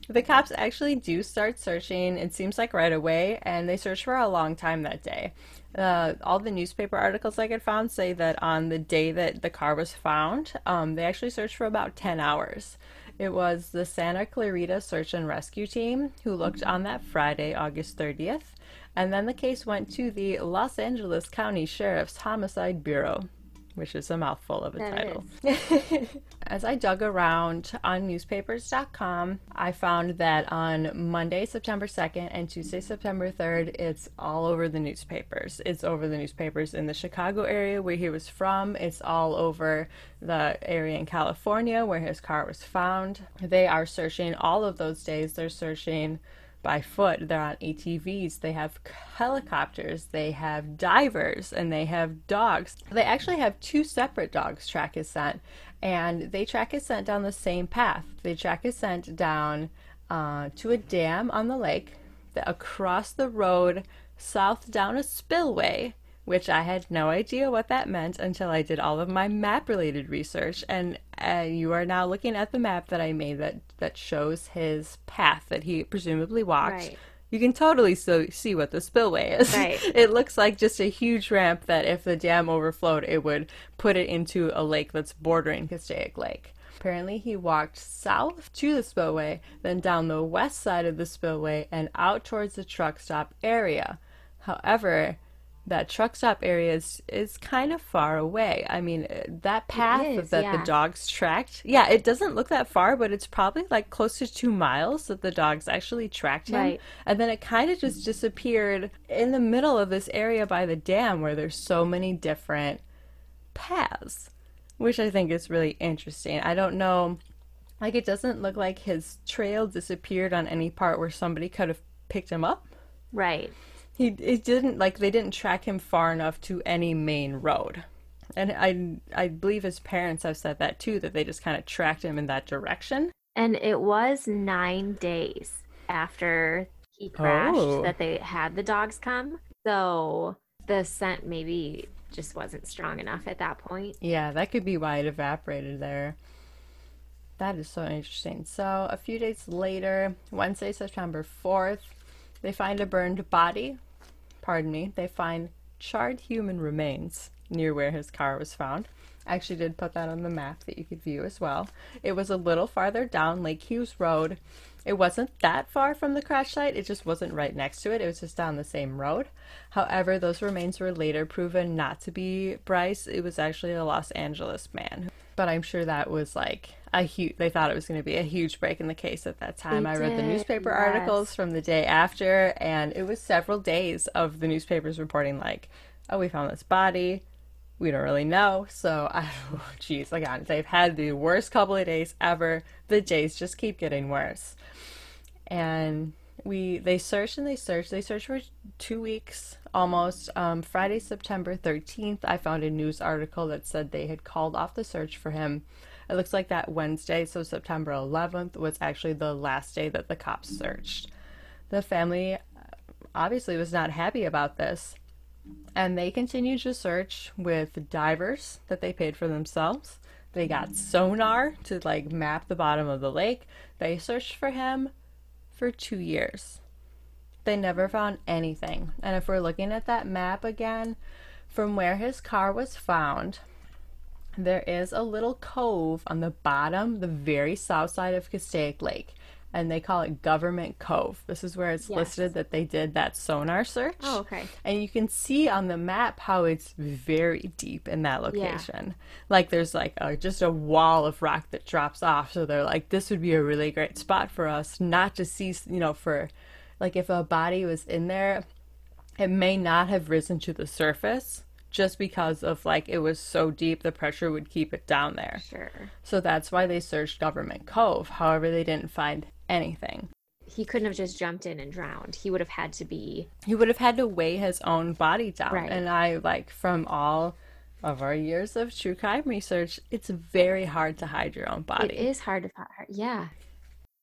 The cops actually do start searching, it seems like right away, and they search for a long time that day. Uh, all the newspaper articles I could found say that on the day that the car was found, um, they actually searched for about 10 hours. It was the Santa Clarita Search and Rescue Team who looked on that Friday, August 30th, and then the case went to the Los Angeles County Sheriff's Homicide Bureau, which is a mouthful of a That title. As I dug around on newspapers.com, I found that on Monday, September 2nd and Tuesday, September 3rd, it's all over the newspapers. It's over the newspapers in the Chicago area where he was from. It's all over the area in California where his car was found. They are searching all of those days. They're searching by foot. They're on ATVs. They have helicopters. They have divers and they have dogs. They actually have two separate dogs track his scent, and they track his scent down the same path. They track his scent down uh, to a dam on the lake, across the road, south down a spillway. Which I had no idea what that meant until I did all of my map related research. And uh, you are now looking at the map that I made that, that shows his path that he presumably walked. Right. You can totally so, see what the spillway is. Right. It looks like just a huge ramp that if the dam overflowed, it would put it into a lake that's bordering Castaic Lake. Apparently, he walked south to the spillway, then down the west side of the spillway and out towards the truck stop area. However, that truck stop area is, is kind of far away. I mean, uh, that path is, that yeah. the dogs tracked, yeah, it doesn't look that far, but it's probably like close to two miles that the dogs actually tracked him. Right. And then it kind of just disappeared in the middle of this area by the dam where there's so many different paths, which I think is really interesting. I don't know, like, it doesn't look like his trail disappeared on any part where somebody could have picked him up. Right. He it didn't like they didn't track him far enough to any main road. And I I believe his parents have said that too that they just kind of tracked him in that direction. And it was nine days after he crashed Oh. that they had the dogs come. So the scent maybe just wasn't strong enough at that point. Yeah, that could be why it evaporated there. That is so interesting. So, a few days later, Wednesday, September 4th, they find a burned body. Pardon me. They find charred human remains near where his car was found. I actually did put that on the map that you could view as well. It was a little farther down Lake Hughes Road. It wasn't that far from the crash site, it just wasn't right next to it. It was just down the same road. However, those remains were later proven not to be Bryce. It was actually a Los Angeles man. But I'm sure that was like a huge they thought it was going to be a huge break in the case at that time. They i read the newspaper yes. articles from the day after and it was several days of the newspapers reporting like oh we found this body. We don't really know. So i jeez again they've had the worst couple of days ever. The days just keep getting worse. And we they searched and they searched. They searched for two weeks almost. Um, friday september 13th i found a news article that said they had called off the search for him it looks like that wednesday so september 11th was actually the last day that the cops searched the family obviously was not happy about this and they continued to search with divers that they paid for themselves they got sonar to like map the bottom of the lake they searched for him for two years. They never found anything. And if we're looking at that map again, from where his car was found, there is a little cove on the bottom, the very south side of Castaic Lake. And they call it Government Cove. This is where it's Yes. listed that they did that sonar search. Oh, okay. And you can see on the map how it's very deep in that location. Yeah. Like there's like a, just a wall of rock that drops off. So they're like, this would be a really great spot for us not to see, you know, for like if a body was in there, it may not have risen to the surface just because of like it was so deep, the pressure would keep it down there. Sure. So that's why they searched Government Cove. However, they didn't find anything. He couldn't have just jumped in and drowned. He would have had to be. he would have had to weigh his own body down. Right. And I like from all of our years of true crime research, it's very hard to hide your own body. It is hard to hide. Yeah.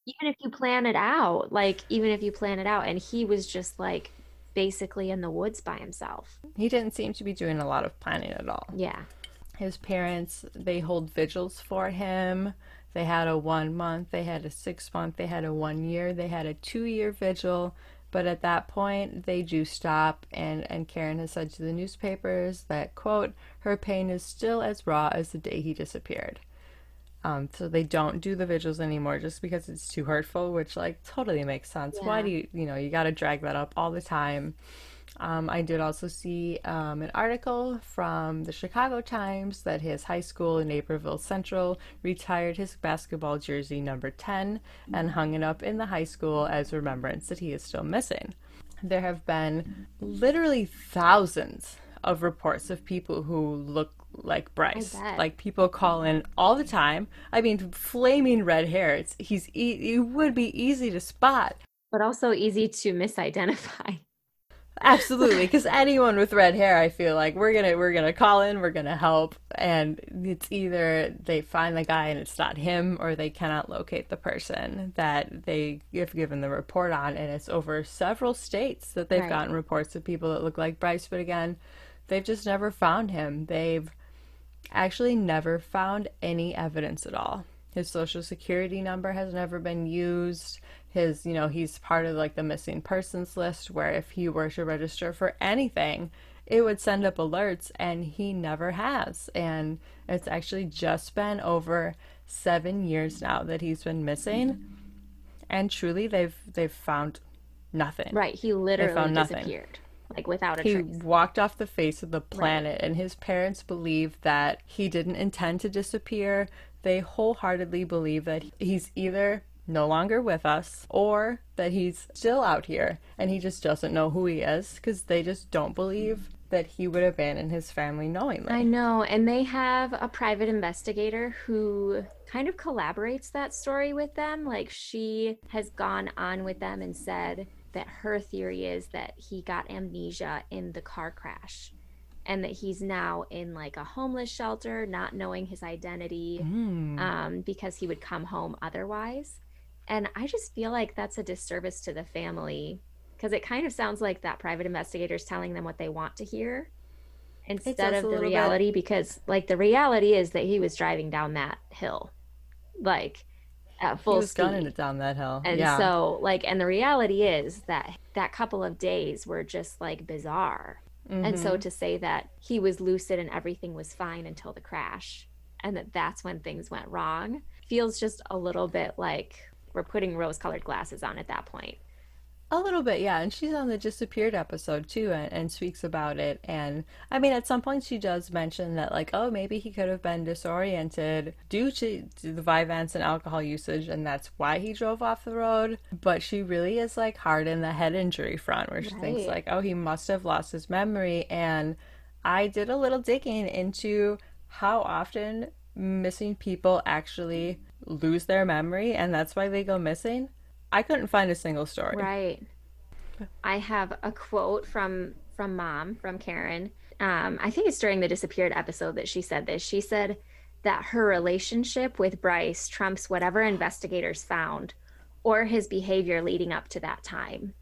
Even if you plan it out, like, even if you plan it out, and he was just like basically in the woods by himself. He didn't seem to be doing a lot of planning at all. Yeah. His parents, they hold vigils for him. They had a one month, they had a six month, they had a one year, they had a two year vigil. But at that point, they do stop, and, and Karen has said to the newspapers that, quote, her pain is still as raw as the day he disappeared. Um, so they don't do the vigils anymore just because it's too hurtful, which like totally makes sense. Why do you, you know, you got to drag that up all the time. Um, I did also see um, an article from the Chicago Times that his high school in Naperville Central retired his basketball jersey number 10 and hung it up in the high school as remembrance that he is still missing. There have been literally thousands of reports of people who look like Bryce. Like people call in all the time. I mean, flaming red hair. It's he's e- it would be easy to spot. But also easy to misidentify. Absolutely, because anyone with red hair, I feel like we're gonna we're gonna call in, we're gonna help, and it's either they find the guy and it's not him, or they cannot locate the person that they have given the report on, and it's over several states that they've Right. gotten reports of people that look like Bryce, but again, they've just never found him. They've actually never found any evidence at all. His social security number has never been used. His, you know, he's part of like the missing persons list where if he were to register for anything, it would send up alerts and he never has. And it's actually just been over 7 years now that he's been missing. And truly they've they've found nothing. Right. He literally disappeared. Like without a He trace. walked off the face of the planet, and his parents believe that he didn't intend to disappear. They wholeheartedly believe that he's either no longer with us or that he's still out here and he just doesn't know who he is because they just don't believe that he would abandon his family knowingly. I know. And they have a private investigator who kind of collaborates that story with them. Like she has gone on with them and said that her theory is that he got amnesia in the car crash and that he's now in like a homeless shelter, not knowing his identity Hmm. um, because he would come home otherwise. And I just feel like that's a disservice to the family because it kind of sounds like that private investigator is telling them what they want to hear instead of the little bit. reality because like the reality is that he was driving down that hill like at he full was speed gunning it down that hill. and yeah. so like and the reality is that that couple of days were just like bizarre and so Mm-hmm. to say that he was lucid and everything was fine until the crash and that that's when things went wrong feels just a little bit like we're putting rose colored glasses on at that point A little bit, yeah. And she's on the disappeared episode too and, and speaks about it. And I mean, at some point, she does mention that, like, oh, maybe he could have been disoriented due to, to the Vyvanse and alcohol usage, and that's why he drove off the road. But she really is like hard in the head injury front, where she right. thinks, like, oh, he must have lost his memory. And I did a little digging into how often missing people actually lose their memory and that's why they go missing. I couldn't find a single story. Right. I have a quote from from mom from Karen. Um, I think it's during the disappeared episode that she said this. She said that her relationship with Bryce trumps whatever investigators found or his behavior leading up to that time.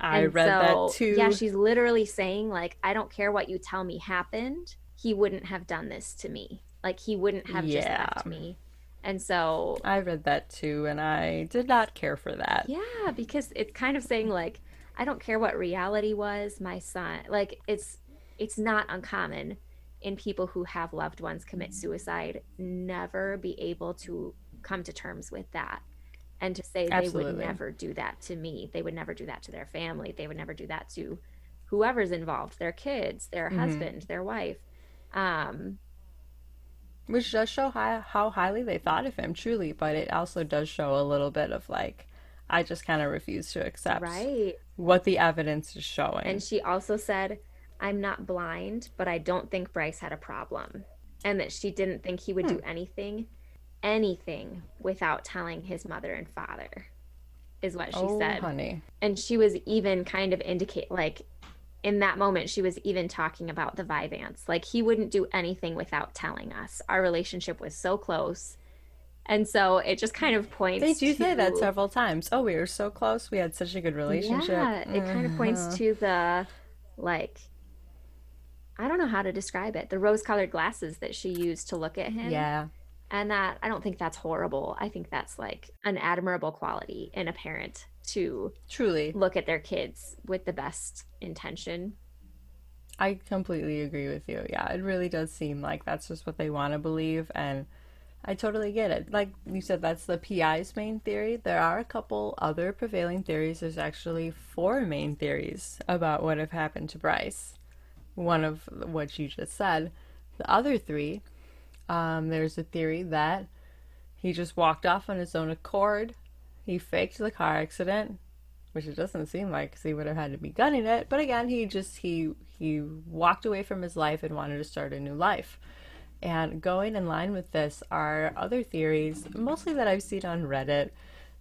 I and read so, that too. Yeah, she's literally saying like, I don't care what you tell me happened. He wouldn't have done this to me. Like he wouldn't have yeah. just left me. And so I read that too, and I did not care for that. Yeah, because it's kind of saying like, I don't care what reality was, my son. Like it's it's not uncommon in people who have loved ones commit suicide never be able to come to terms with that and to say Absolutely. they would never do that to me they would never do that to their family they would never do that to whoever's involved their kids their mm-hmm. husband their wife um which does show how, how highly they thought of him, truly, but it also does show a little bit of like, I just kind of refuse to accept right. what the evidence is showing. And she also said, I'm not blind, but I don't think Bryce had a problem. And that she didn't think he would hmm. do anything, anything without telling his mother and father, is what she oh, said. honey. And she was even kind of indicate like in that moment she was even talking about the Vyvanse. Like he wouldn't do anything without telling us. Our relationship was so close. And so it just kind of points They do to... say that several times. Oh, we were so close. We had such a good relationship. Yeah, it kind of points uh-huh. to the like I don't know how to describe it. The rose-colored glasses that she used to look at him. Yeah. And that I don't think that's horrible. I think that's like an admirable quality in a parent to truly look at their kids with the best intention. I completely agree with you. Yeah, it really does seem like that's just what they want to believe and I totally get it. Like you said, that's the PI's main theory. There are a couple other prevailing theories. There's actually four main theories about what have happened to Bryce. One of what you just said. The other three, um, there's a theory that he just walked off on his own accord he faked the car accident, which it doesn't seem like because he would have had to be gunning it. But again, he just he he walked away from his life and wanted to start a new life. And going in line with this are other theories, mostly that I've seen on Reddit.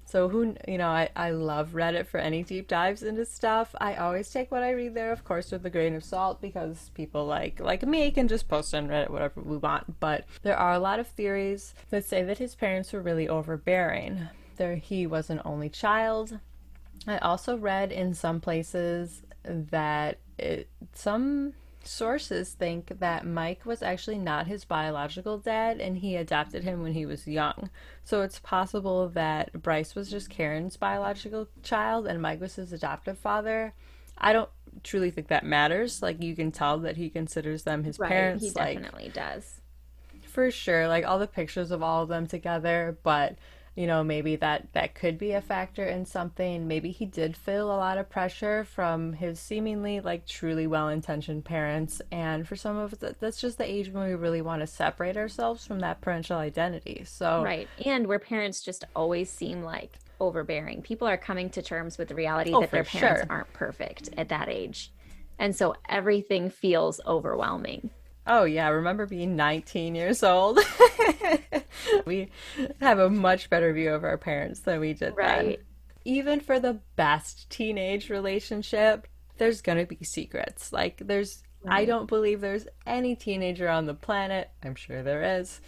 So who you know, I, I love Reddit for any deep dives into stuff. I always take what I read there, of course, with a grain of salt because people like like me can just post on Reddit whatever we want. But there are a lot of theories that say that his parents were really overbearing there he was an only child. I also read in some places that it, some sources think that Mike was actually not his biological dad and he adopted him when he was young. So it's possible that Bryce was just Karen's biological child and Mike was his adoptive father. I don't truly think that matters. Like you can tell that he considers them his right, parents. He definitely like, does. For sure. Like all the pictures of all of them together, but you know maybe that that could be a factor in something. Maybe he did feel a lot of pressure from his seemingly like truly well-intentioned parents. And for some of us that's just the age when we really want to separate ourselves from that parental identity. So right. And where parents just always seem like overbearing. People are coming to terms with the reality oh, that their parents sure. aren't perfect at that age. And so everything feels overwhelming Oh, yeah. I remember being 19 years old. we have a much better view of our parents than we did right. then. Even for the best teenage relationship, there's going to be secrets. Like, there's, right. I don't believe there's any teenager on the planet, I'm sure there is,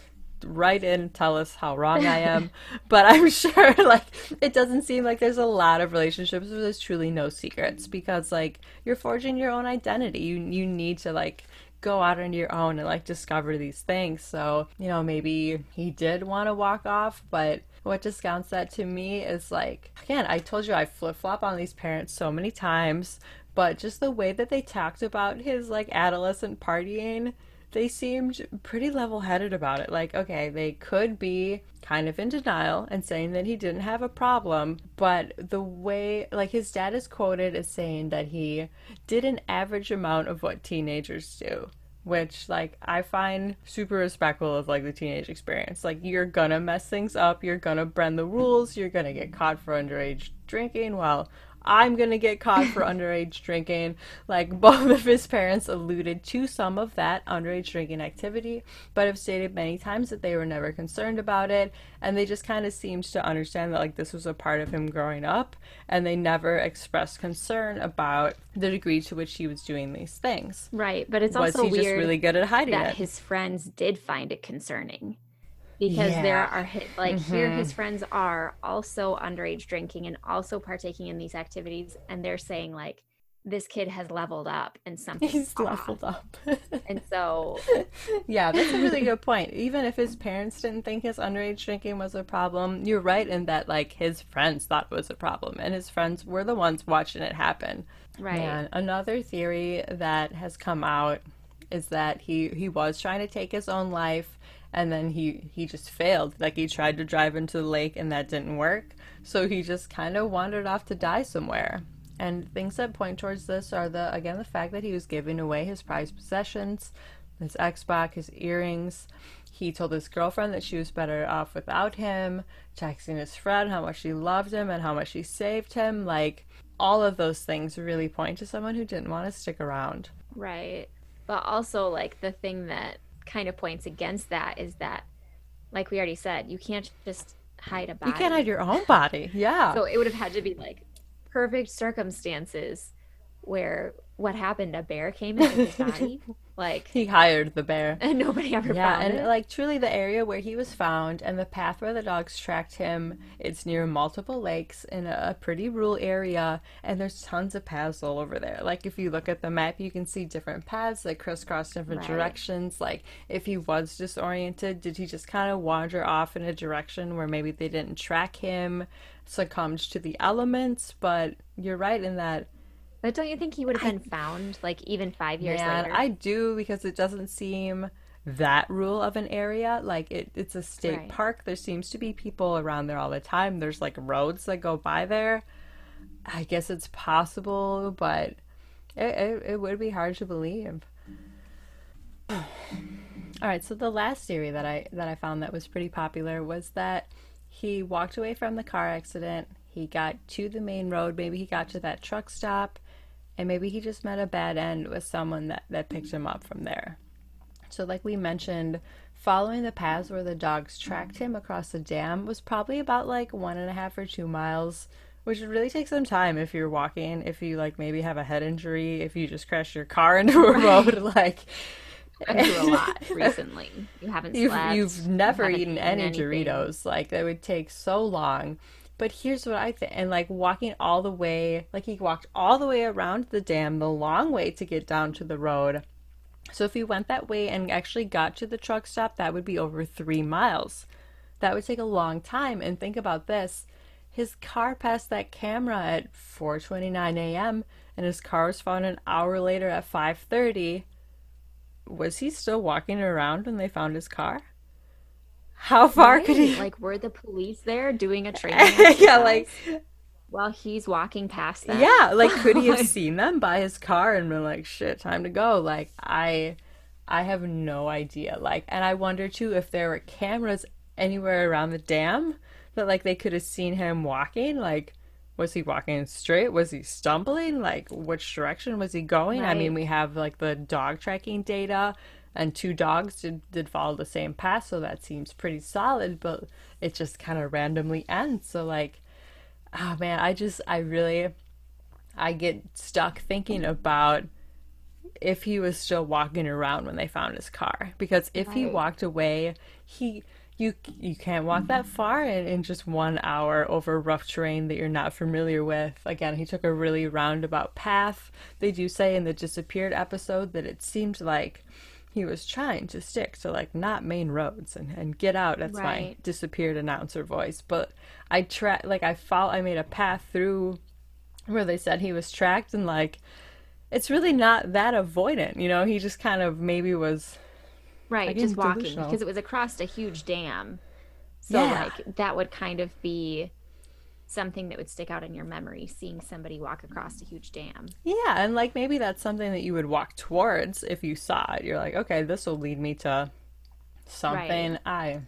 write in tell us how wrong i am but i'm sure like it doesn't seem like there's a lot of relationships where there's truly no secrets because like you're forging your own identity you you need to like go out on your own and like discover these things. So, you know, maybe he did want to walk off, but what discounts that to me is like, again, I told you I flip flop on these parents so many times, but just the way that they talked about his like adolescent partying they seemed pretty level headed about it. Like, okay, they could be kind of in denial and saying that he didn't have a problem, but the way, like, his dad is quoted as saying that he did an average amount of what teenagers do. Which, like, I find super respectful of, like, the teenage experience. Like, you're gonna mess things up, you're gonna bend the rules, you're gonna get caught for underage drinking. Well, I'm gonna get caught for underage drinking. Like both of his parents alluded to some of that underage drinking activity, but have stated many times that they were never concerned about it, and they just kind of seemed to understand that like this was a part of him growing up, and they never expressed concern about the degree to which he was doing these things. Right, but it's Was also he just weird really good at hiding that it? his friends did find it concerning because there Yeah. are hi- like here mm-hmm. his friends are also underage drinking and also partaking in these activities and they're saying like this kid has leveled up and something He's leveled up. and so Yeah, that's a really good point. Even if his parents didn't think his underage drinking was a problem, you're right in that like his friends thought it was a problem, and his friends were the ones watching it happen. right And another theory that has come out is that he he was trying to take his own life, and then he he just failed. Like he tried to drive into the lake, and that didn't work. So he just kind of wandered off to die somewhere. And things that point towards this are the again the fact that he was giving away his prized possessions, his Xbox, his earrings. He told his girlfriend that she was better off without him, texting his friend how much she loved him and how much she saved him. Like all of those things really point to someone who didn't want to stick around. Right. But also, like, the thing that kind of points against that is that, like we already said, you can't just hide a body. You can't hide your own body. Yeah. So it would have had to be like perfect circumstances where what happened, a bear came into his body, like, he hired the bear. and nobody ever Yeah, found and it. like truly the area where he was found and the path where the dogs tracked him, it's near multiple lakes in a, a pretty rural area and there's tons of paths all over there. Like if you look at the map, you can see different paths that crisscross different Right. directions. Like if he was disoriented, did he just kind of wander off in a direction where maybe they didn't track him, succumbed to the elements, but you're right in that But don't you think he would have been found like even five years Man, later? I do because it doesn't seem that rural of an area. Like it, it's a state Right. park. There seems to be people around there all the time. There's like roads that go by there. I guess it's possible, but it, it, it would be hard to believe. All right, so the last theory that I that I found that was pretty popular was that he walked away from the car accident. He got to the main road. Maybe he got to that truck stop, and maybe he just met a bad end with someone that that picked him up from there. So, like we mentioned, following the paths where the dogs tracked him across the dam was probably about like one and a half or two miles, which would really take some time if you're walking, if you like maybe have a head injury, if you just crash your car into a road, like been through a lot recently. You haven't you've you've never haven't eaten eaten any anything. Doritos. Like that would take so long. But here's what I think, and like walking all the way, like he walked all the way around the dam, the long way to get down to the road. So if he went that way and actually got to the truck stop, that would be over three miles. That would take a long time. And think about this: his car passed that camera at 4:29 a.m. and his car was found an hour later at 5:30 was he still walking around when they found his car? How far could he? Like, were the police there doing a training yeah, like while he's walking past them? yeah, like could he have seen them by his car and been like, "Shit, time to go"? Like I, I have no idea. Like, and I wonder too if there were cameras anywhere around the dam that like they could have seen him walking. Like, was he walking straight? Was he stumbling? Like, which direction was he going? I mean, we have like the dog tracking data. And two dogs did, did follow the same path, so that seems pretty solid, but it just kind of randomly ends. So, like, oh man, I just, I really, I get stuck thinking about if he was still walking around when they found his car. Because if he walked away, he, you, you can't walk that far in, in just one hour over rough terrain that you're not familiar with. Again, he took a really roundabout path. They do say in the disappeared episode that it seemed like he was trying to stick to like not main roads and, and get out. That's my disappeared announcer voice. But I tra like I follow I made a path through where they said he was tracked and like it's really not that avoidant, you know, he just kind of maybe was Right, just walking delusional. because it was across a huge dam. So Yeah. like that would kind of be something that would stick out in your memory, seeing somebody walk across a huge dam. Yeah, and like maybe that's something that you would walk towards if you saw it. You're like, okay, this will lead me to something. I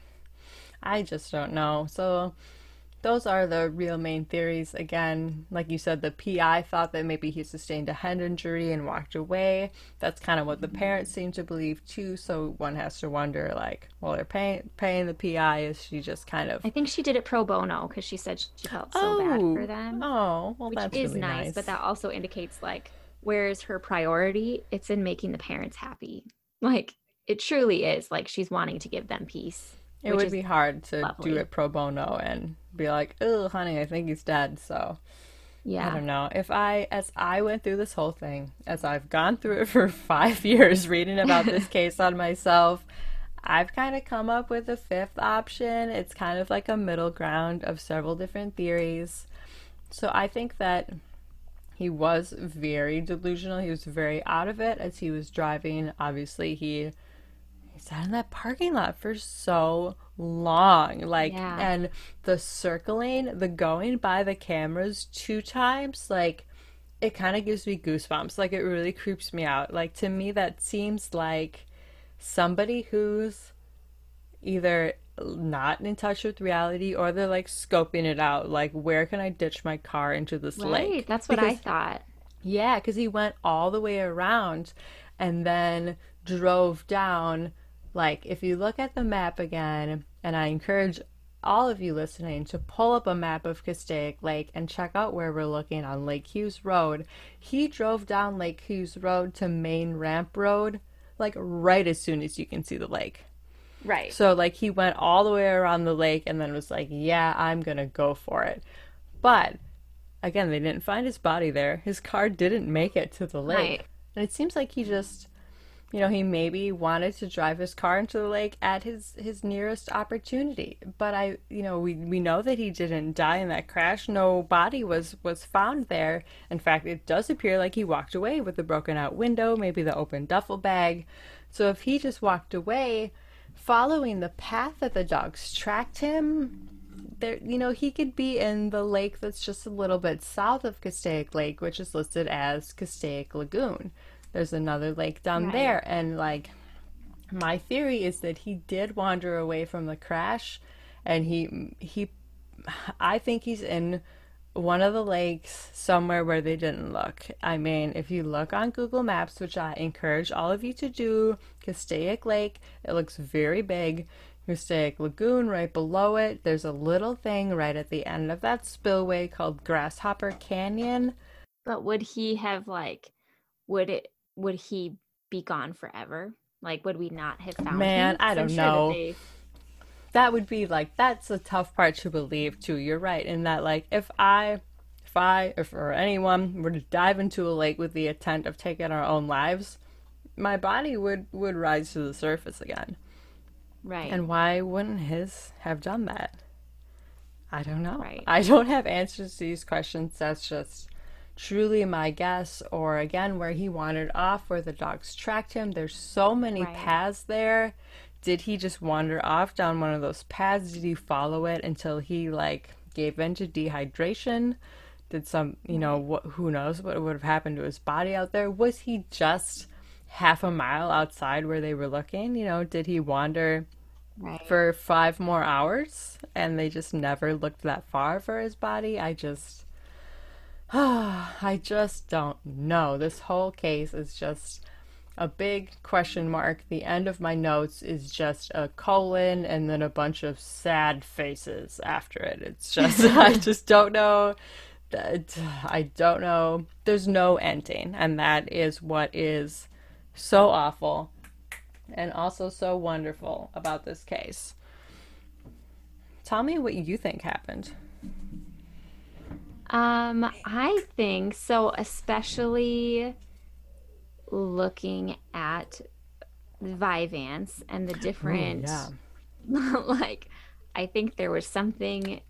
I just don't know. So those are the real main theories. Again, like you said, the PI thought that maybe he sustained a head injury and walked away. That's kind of what the parents seem to believe too. So one has to wonder, like, well, they're paying paying the PI. Is she just kind of I think she did it pro bono because she said she felt so bad oh. for them, Oh, well, which that's is really nice, nice. but that also indicates like where's her priority? It's in making the parents happy. Like it truly is. Like she's wanting to give them peace. It would be hard to lovely. do it pro bono and be like, "Oh, honey, I think he's dead." So yeah. I don't know. If I, as I went through this whole thing, as I've gone through it for five years, reading about this case on myself, I've kind of come up with a fifth option. It's kind of like a middle ground of several different theories. So I think that he was very delusional. He was very out of it as he was driving. Obviously, he he sat in that parking lot for so long. Like, Yeah. and the circling, the going by the cameras two times, like, it kind of gives me goosebumps. Like, it really creeps me out. Like, to me, that seems like somebody who's either not in touch with reality or they're like scoping it out. Like, where can I ditch my car into this Right. lake? That's what I thought. yeah, because he went all the way around and then drove down. Like, if you look at the map again, and I encourage all of you listening to pull up a map of Castaic Lake and check out where we're looking on Lake Hughes Road. He drove down Lake Hughes Road to Main Ramp Road, like right as soon as you can see the lake. Right. So like he went all the way around the lake and then was like, "Yeah, I'm going to go for it." But again, they didn't find his body there. His car didn't make it to the lake. Right. And it seems like he just you know, he maybe wanted to drive his car into the lake at his his nearest opportunity. But I, you know, we we know that he didn't die in that crash. No body was was found there. In fact, it does appear like he walked away with the broken out window, maybe the open duffel bag. So if he just walked away following the path that the dogs tracked him, there you know, he could be in the lake that's just a little bit south of Castaic Lake, which is listed as Castaic Lagoon. There's another lake down Right. there and like my theory is that he did wander away from the crash and he he I think he's in one of the lakes somewhere where they didn't look. I mean, if you look on Google Maps, which I encourage all of you to do, Castaic Lake, it looks very big. Castaic Lagoon right below it. There's a little thing right at the end of that spillway called Grasshopper Canyon. But would he have like would it would he be gone forever? Like would we not have found Man, him? I 'Cause I'm don't sure that know. they- that would be like that's a tough part to believe too. You're right in that like if I if I if or anyone were to dive into a lake with the intent of taking our own lives, my body would would rise to the surface again. right. And why wouldn't his have done that? I don't know. Right. I don't have answers to these questions. That's just truly my guess. Or again, where he wandered off, where the dogs tracked him. There's so many Right. paths there. Did he just wander off down one of those paths? Did he follow it until he like gave in to dehydration? Did some, you know, wh- who knows what would have happened to his body out there? Was he just half a mile outside where they were looking? You know, did he wander right. for five more hours and they just never looked that far for his body. I just I just don't know. This whole case is just a big question mark. The end of my notes is just a colon and then a bunch of sad faces after it. It's just I just don't know that I don't know. There's no ending and that is what is so awful and also so wonderful about this case. Tell me what you think happened. Um, I think so, especially looking at Vyvanse and the different, yeah. like, I think there was something,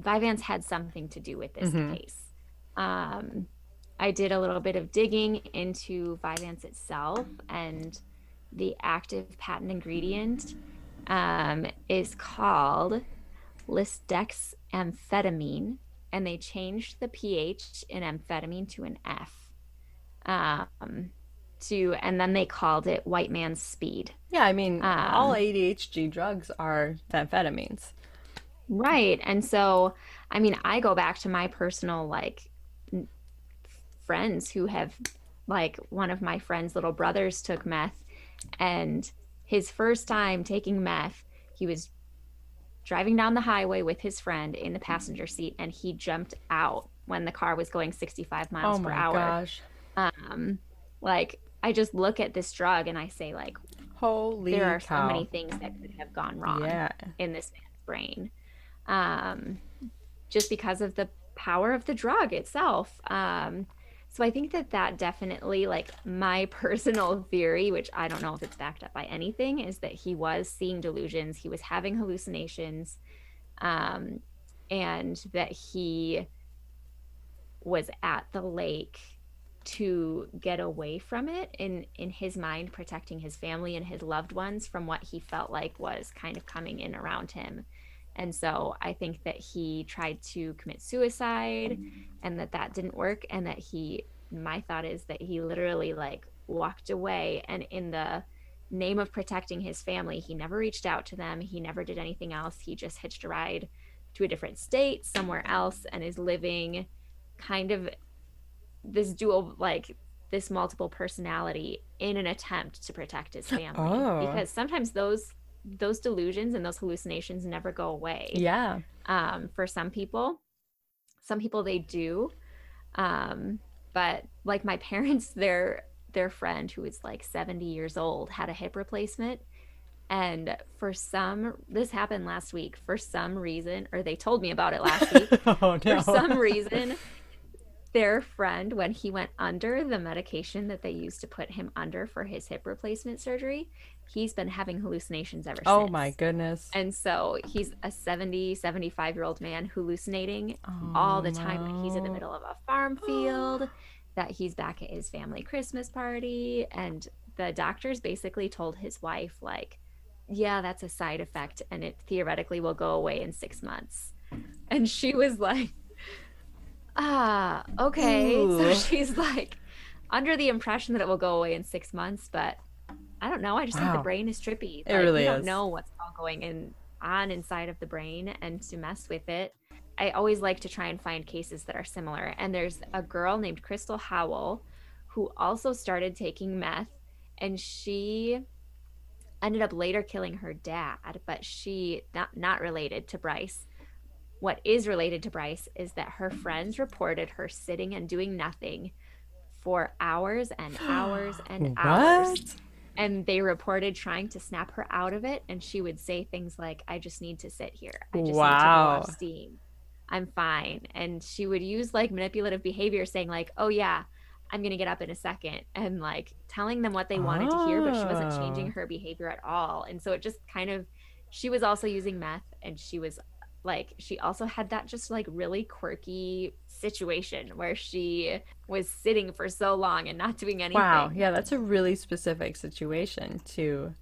Vyvanse had something to do with this case. Um, I did a little bit of digging into Vyvanse itself, and the active patent ingredient um, is called lisdexamfetamine, and they changed the pH in amphetamine to an F. Um, to and then they called it white man's speed. Yeah, I mean, um, all ADHD drugs are amphetamines. Right. And so, I mean, I go back to my personal like friends who have like one of my friends' little brothers took meth and his first time taking meth, he was driving down the highway with his friend in the passenger seat and he jumped out when the car was going 65 miles oh per hour. Gosh. Um like I just look at this drug and I say like holy there are cow. so many things that could have gone wrong yeah. in this man's brain. Um just because of the power of the drug itself. Um so I think that that definitely, like my personal theory, which I don't know if it's backed up by anything, is that he was seeing delusions, he was having hallucinations, um, and that he was at the lake to get away from it in in his mind protecting his family and his loved ones from what he felt like was kind of coming in around him and so I think that he tried to commit suicide and that that didn't work. And that he, my thought is that he literally like walked away and in the name of protecting his family, he never reached out to them. He never did anything else. He just hitched a ride to a different state somewhere else and is living kind of this dual, like this multiple personality in an attempt to protect his family. Oh. Because sometimes those those delusions and those hallucinations never go away. Yeah. Um, for some people, some people they do. Um, but like my parents, their their friend who is like 70 years old had a hip replacement. And for some, this happened last week. For some reason, or they told me about it last week. oh, no. For some reason, their friend when he went under the medication that they used to put him under for his hip replacement surgery he's been having hallucinations ever oh since. Oh my goodness. And so he's a 70, 75 year old man hallucinating oh, all the time no. that he's in the oh, middle of a farm field, that he's back at his family Christmas party. And the doctors basically told his wife, like, yeah, that's a side effect and it theoretically will go away in six months. And she was like, ah, okay. Ooh. So she's like, under the impression that it will go away in six months, but I don't know. I just wow. think the brain is trippy. It like, really you don't is. know what's all going in on inside of the brain and to mess with it. I always like to try and find cases that are similar. And there's a girl named Crystal Howell who also started taking meth and she ended up later killing her dad, but she not not related to Bryce. What is related to Bryce is that her friends reported her sitting and doing nothing for hours and hours and hours. And they reported trying to snap her out of it and she would say things like i just need to sit here. I just wow. need to go off steam i'm fine. And she would use like manipulative behavior saying like oh yeah i'm gonna get up in a second and like telling them what they wanted oh. to hear but she wasn't changing oh. her behavior at all. And so it just kind of she was also using meth and she was like she also had that just like really quirky situation where she was sitting for so long and not doing anything. Wow, yeah, that's a really specific situation to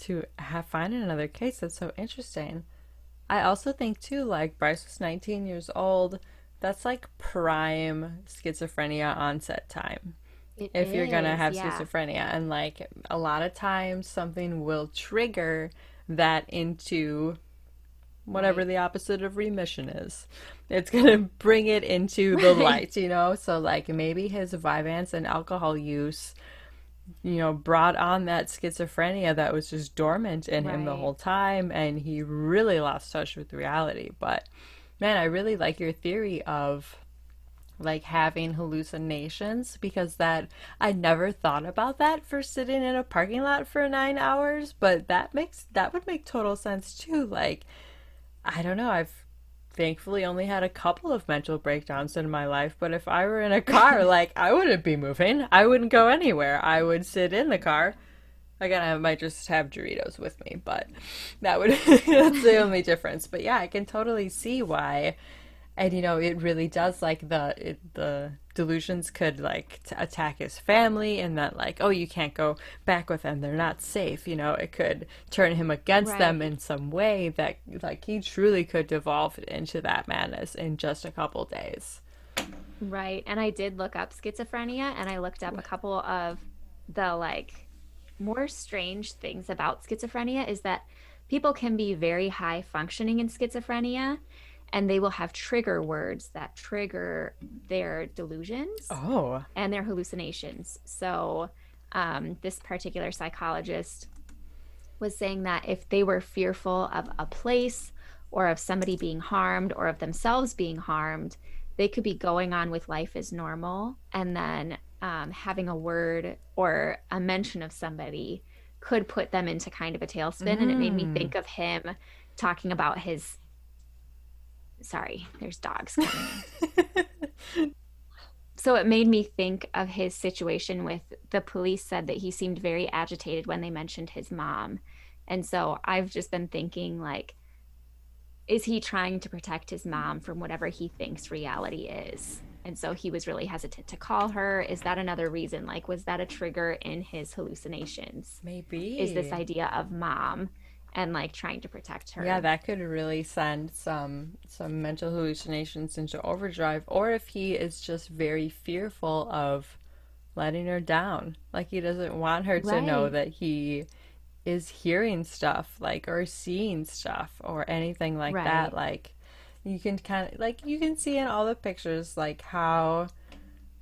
to have find in another case. That's so interesting. I also think too, like Bryce was 19 years old. That's like prime schizophrenia onset time. It if is, you're gonna have yeah. schizophrenia, and like a lot of times something will trigger that into whatever right. the opposite of remission is. It's going to bring it into the right. light, you know? So, like, maybe his Vyvanse and alcohol use, you know, brought on that schizophrenia that was just dormant in right. him the whole time, and he really lost touch with reality. But, man, I really like your theory of like having hallucinations because that I never thought about that for sitting in a parking lot for 9 hours but that makes that would make total sense too like I don't know. I've thankfully only had a couple of mental breakdowns in my life, but if I were in a car, like I wouldn't be moving. I wouldn't go anywhere. I would sit in the car. Again, I might just have Doritos with me, but that would that's the only difference. But yeah, I can totally see why. And you know, it really does like the it, the delusions could like t- attack his family and that like oh you can't go back with them they're not safe you know it could turn him against Right. them in some way that like he truly could devolve into that madness in just a couple days Right. And I did look up schizophrenia and I looked up a couple of the like more strange things about schizophrenia is that people can be very high functioning in schizophrenia and they will have trigger words that trigger their delusions oh and their hallucinations. So, um, this particular psychologist was saying that if they were fearful of a place or of somebody being harmed or of themselves being harmed, they could be going on with life as normal and then um, having a word or a mention of somebody could put them into kind of a tailspin. And it made me think of him talking about his. Sorry, there's dogs coming. so it made me think of his situation with the police said that he seemed very agitated when they mentioned his mom. And so I've just been thinking like is he trying to protect his mom from whatever he thinks reality is? And so he was really hesitant to call her. Is that another reason? Like, was that a trigger in his hallucinations? maybe Is this idea of mom and like trying to protect her? Yeah, that could really send some some mental hallucinations into overdrive or if he is just very fearful of letting her down. Like he doesn't want her to know that he is hearing stuff like or seeing stuff or anything like that like you can kind of like you can see in all the pictures like how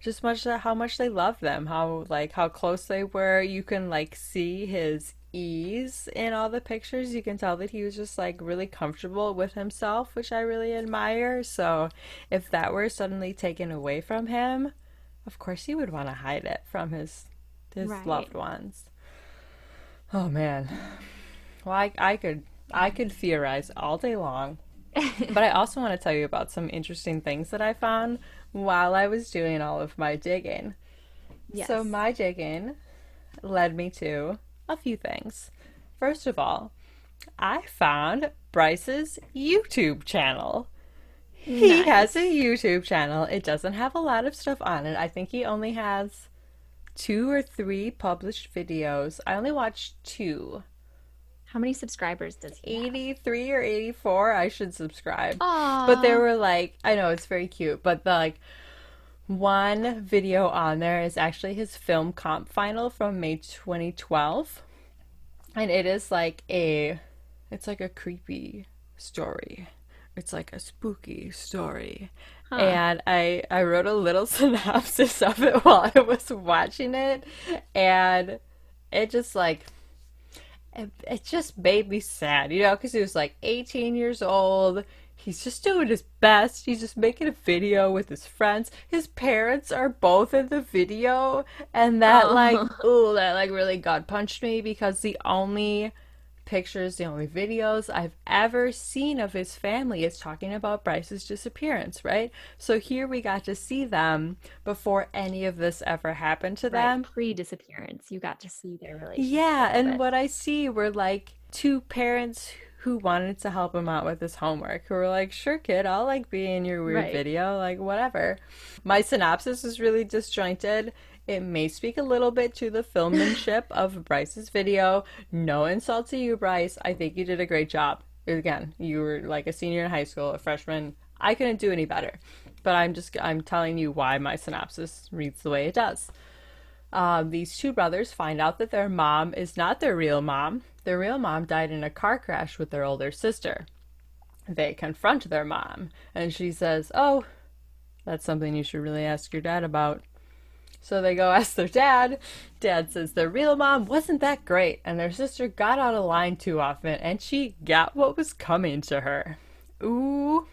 just much how much they love them how like how close they were you can like see his ease in all the pictures you can tell that he was just like really comfortable with himself which i really admire so if that were suddenly taken away from him of course he would want to hide it from his his Right. loved ones oh man well I, I could i could theorize all day long but I also want to tell you about some interesting things that I found while I was doing all of my digging. Yes. So, my digging led me to a few things. First of all, I found Bryce's YouTube channel. He has a YouTube channel. It doesn't have a lot of stuff on it. I think he only has two or three published videos. I only watched two. How many subscribers does he have? 83 or 84 i should subscribe Aw. but there were like i know it's very cute but the like one video on there is actually his film comp final from may 2012 and it is like a it's like a creepy story. It's like a spooky story. And i i wrote a little synopsis of it while i was watching it. And it just like it, it just made me sad, you know, because he was like 18 years old. He's just doing his best. He's just making a video with his friends. His parents are both in the video, and that oh. like, ooh, that like really gut punched me because the only pictures, the only videos I've ever seen of his family is talking about Bryce's disappearance, right? So here we got to see them before any of this ever happened to them. Pre disappearance, you got to see their relationship. Yeah, and what I see were like two parents who wanted to help him out with his homework who were like, sure, kid, I'll like be in your weird Right. video, like whatever. My synopsis is really disjointed. It may speak a little bit to the filmmanship of Bryce's video. No insult to you, Bryce. I think you did a great job. Again, you were like a senior in high school, a freshman. I couldn't do any better. But I'm just I'm telling you why my synopsis reads the way it does um, these two brothers find out that their mom is not their real mom. Their real mom died in a car crash with their older sister. They confront their mom, and she says, Oh, that's something you should really ask your dad about. So they go ask their dad. Dad says their real mom wasn't that great, and their sister got out of line too often, and she got what was coming to her. Ooh.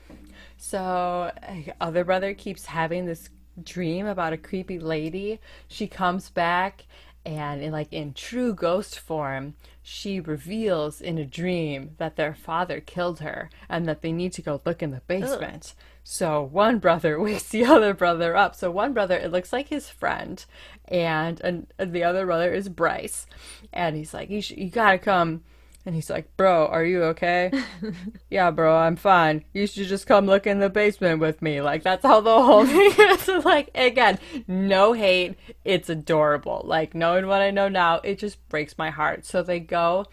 So, uh, other brother keeps having this dream about a creepy lady. She comes back and in like in true ghost form, she reveals in a dream that their father killed her and that they need to go look in the basement. So one brother wakes the other brother up. So one brother, it looks like his friend, and, and the other brother is Bryce, and he's like, "You sh- you gotta come And he's like, Bro, are you okay? yeah, bro, I'm fine. You should just come look in the basement with me. Like, that's how the whole thing is. like, again, no hate. It's adorable. Like, knowing what I know now, it just breaks my heart. So they go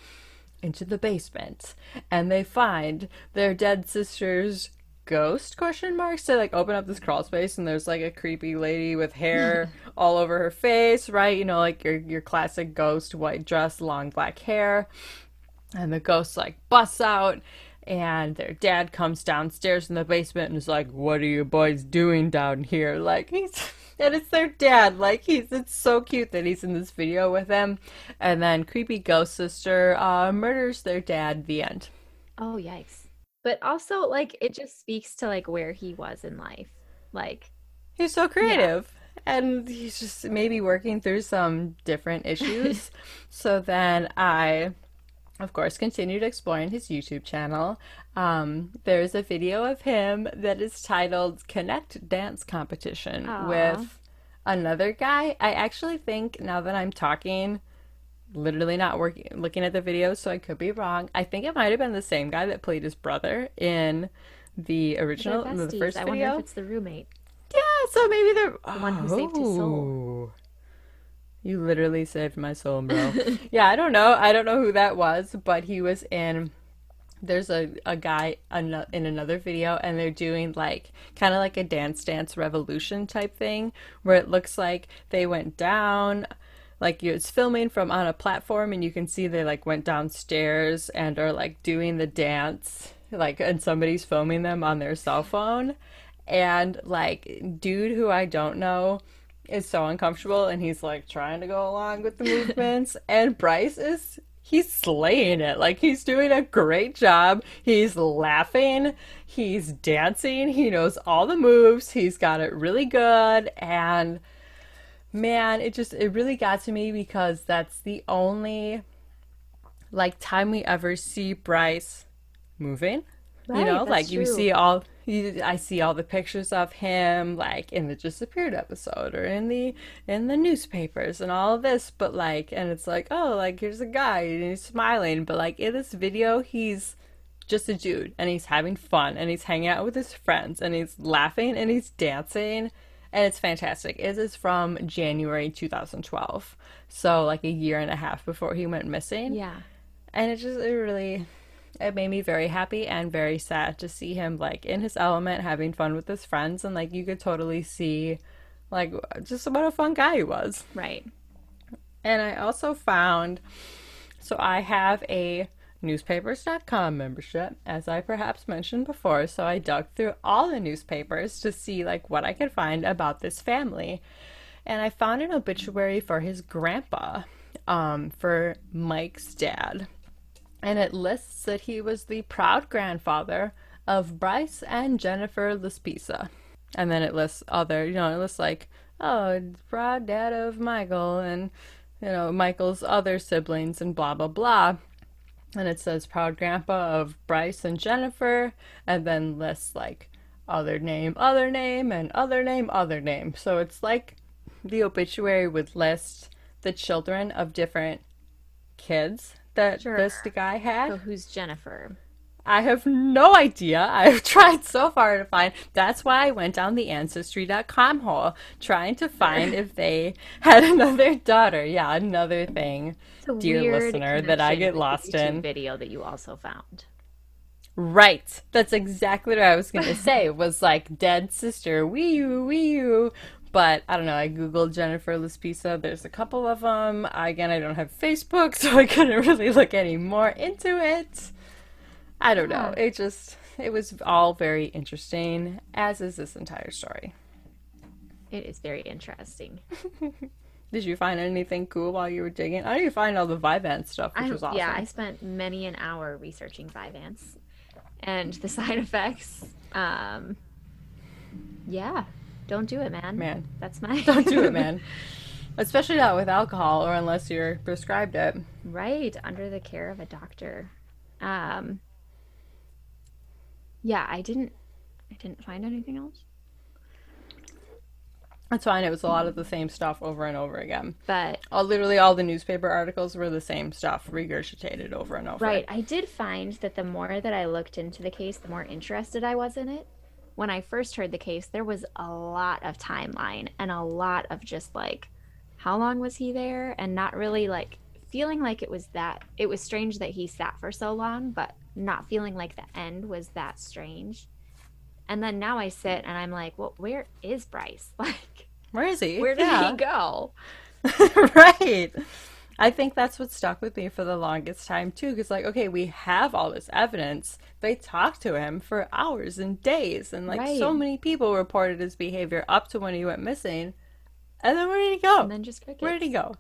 into the basement and they find their dead sister's ghost question marks they like open up this crawl space and there's like a creepy lady with hair all over her face right you know like your your classic ghost white dress long black hair and the ghost like busts out and their dad comes downstairs in the basement and is like what are you boys doing down here? Like he's and it's their dad. Like he's it's so cute that he's in this video with them. And then creepy ghost sister uh murders their dad. The end. Oh, yikes. But also, like, it just speaks to like where he was in life. Like, he's so creative. And he's just maybe working through some different issues. So then i of course continued exploring his youtube channel um, there's a video of him that is titled connect dance competition Aw. with another guy i actually think now that i'm talking literally not working looking at the video so i could be wrong i think it might have been the same guy that played his brother in the original in the first I video wonder if it's the roommate. yeah, so maybe they're the one who saved his soul. You literally saved my soul, bro. yeah, I don't know. I don't know who that was, but he was in. There's a, a guy in another video, and they're doing like kind of like a Dance Dance Revolution type thing, where it looks like they went down, like it's filming from on a platform, and you can see they like went downstairs and are like doing the dance, like, and somebody's filming them on their cell phone and like dude who I don't know is so uncomfortable and he's like trying to go along with the movements. And Bryce is he's slaying it. Like he's doing a great job. He's laughing. He's dancing. He knows all the moves. He's got it really good. And man it just it really got to me because that's the only like time we ever see Bryce moving. You know like you see all you, i see all the pictures of him like in the disappeared episode or in the in the newspapers and all of this but like and it's like oh like here's a guy and he's smiling but like in this video he's just a dude and he's having fun and he's hanging out with his friends and he's laughing and he's dancing and it's fantastic. It is from January 2012, so like a year and a half before he went missing Yeah. and it just it really it made me very happy and very sad to see him like in his element having fun with his friends and like you could totally see like just what a fun guy he was. Right. and i also found so i have a newspapers.com membership as i perhaps mentioned before so i dug through all the newspapers to see like what i could find about this family. And i found an obituary for his grandpa um, for mike's dad and it lists that he was the proud grandfather of Bryce and Jennifer Laspisa. And then it lists other, you know, it lists like, oh, proud dad of Michael and, you know, Michael's other siblings and blah, blah, blah. And it says proud grandpa of Bryce and Jennifer, and then lists like other name, other name, and other name, other name. So it's like the obituary would list the children of different kids that Sure. this guy had. So who's Jennifer? I have no idea. I've tried so far to find. That's why I went down the ancestry.com hole trying to find if they had another daughter. Yeah, another thing, dear listener, that I get lost in. video that you also found. Right. That's exactly what I was going to say. Was like dead sister, wee you, wee you. But I don't know. I googled Jennifer Laspisa. There's a couple of them. Again, I don't have Facebook, so I couldn't really look any more into it. I don't know. It just it was all very interesting, as is this entire story. It is very interesting. Did you find anything cool while you were digging? I you find all the Vyvanse stuff, which I, was awesome. Yeah, I spent many an hour researching Vyvanse and the side effects. Um, yeah, don't do it, man. Man, That's my. don't do it, man. Especially not with alcohol, or unless you're prescribed it. right under the care of a doctor. Um, yeah, I didn't. I didn't find anything else. That's fine. It was a lot of the same stuff over and over again. But all, literally all the newspaper articles were the same stuff regurgitated over and over. Right. I did find that the more that I looked into the case, the more interested I was in it. When I first heard the case, there was a lot of timeline and a lot of just like how long was he there and not really like feeling like it was that it was strange that he sat for so long, but not feeling like the end was that strange. And then now I sit and I'm like, well, where is Bryce? Like, where is he? Where did yeah. he go? right. I think that's what stuck with me for the longest time too. Because like, okay, we have all this evidence. They talked to him for hours and days, and like right. so many people reported his behavior up to when he went missing. And then where did he go? And then just crickets. Where did he go?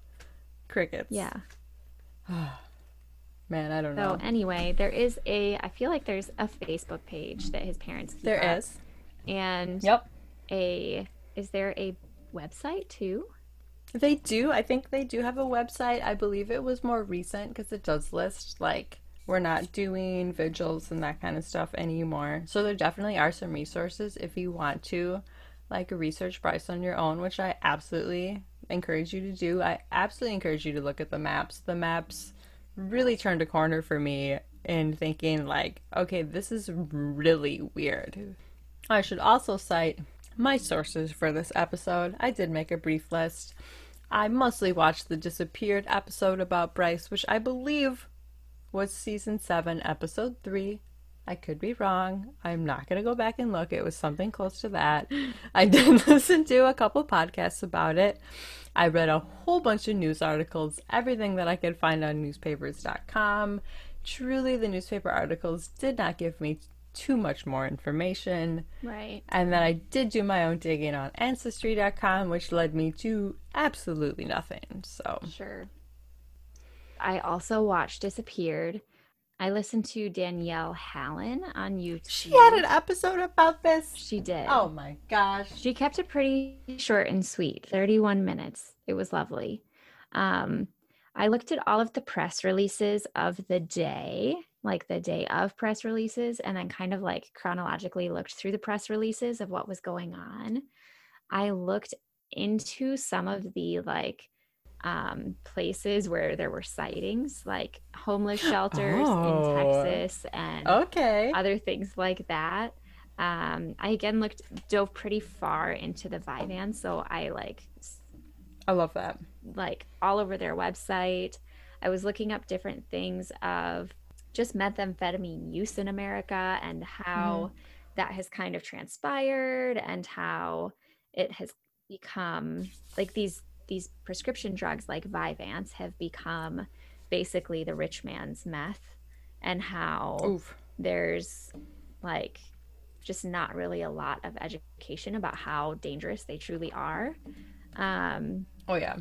Crickets. Yeah. Man, I don't know. So anyway, there is a. I feel like there's a Facebook page that his parents. There up. is. And. Yep. A. Is there a website too? They do. I think they do have a website. I believe it was more recent because it does list like we're not doing vigils and that kind of stuff anymore. So there definitely are some resources if you want to like research Bryce on your own, which I absolutely encourage you to do. I absolutely encourage you to look at the maps. The maps really turned a corner for me in thinking like, okay, this is really weird. I should also cite my sources for this episode. I did make a brief list. I mostly watched the disappeared episode about Bryce, which I believe was season 7, episode 3. I could be wrong. I'm not going to go back and look. It was something close to that. I did listen to a couple podcasts about it. I read a whole bunch of news articles, everything that I could find on newspapers.com. Truly, the newspaper articles did not give me too much more information. Right. And then I did do my own digging on Ancestry.com, which led me to absolutely nothing. So, sure. I also watched Disappeared. I listened to Danelle Hallan on YouTube. She had an episode about this. She did. Oh my gosh. She kept it pretty short and sweet 31 minutes. It was lovely. Um, I looked at all of the press releases of the day like the day of press releases and then kind of like chronologically looked through the press releases of what was going on. I looked into some of the like um, places where there were sightings, like homeless shelters oh, in Texas and okay. other things like that. Um, I again looked dove pretty far into the Vyvan, so I like I love that. Like all over their website. I was looking up different things of just methamphetamine use in America and how mm-hmm. that has kind of transpired and how it has become like these these prescription drugs like Vyvanse have become basically the rich man's meth and how Oof. there's like just not really a lot of education about how dangerous they truly are. Um, oh yeah.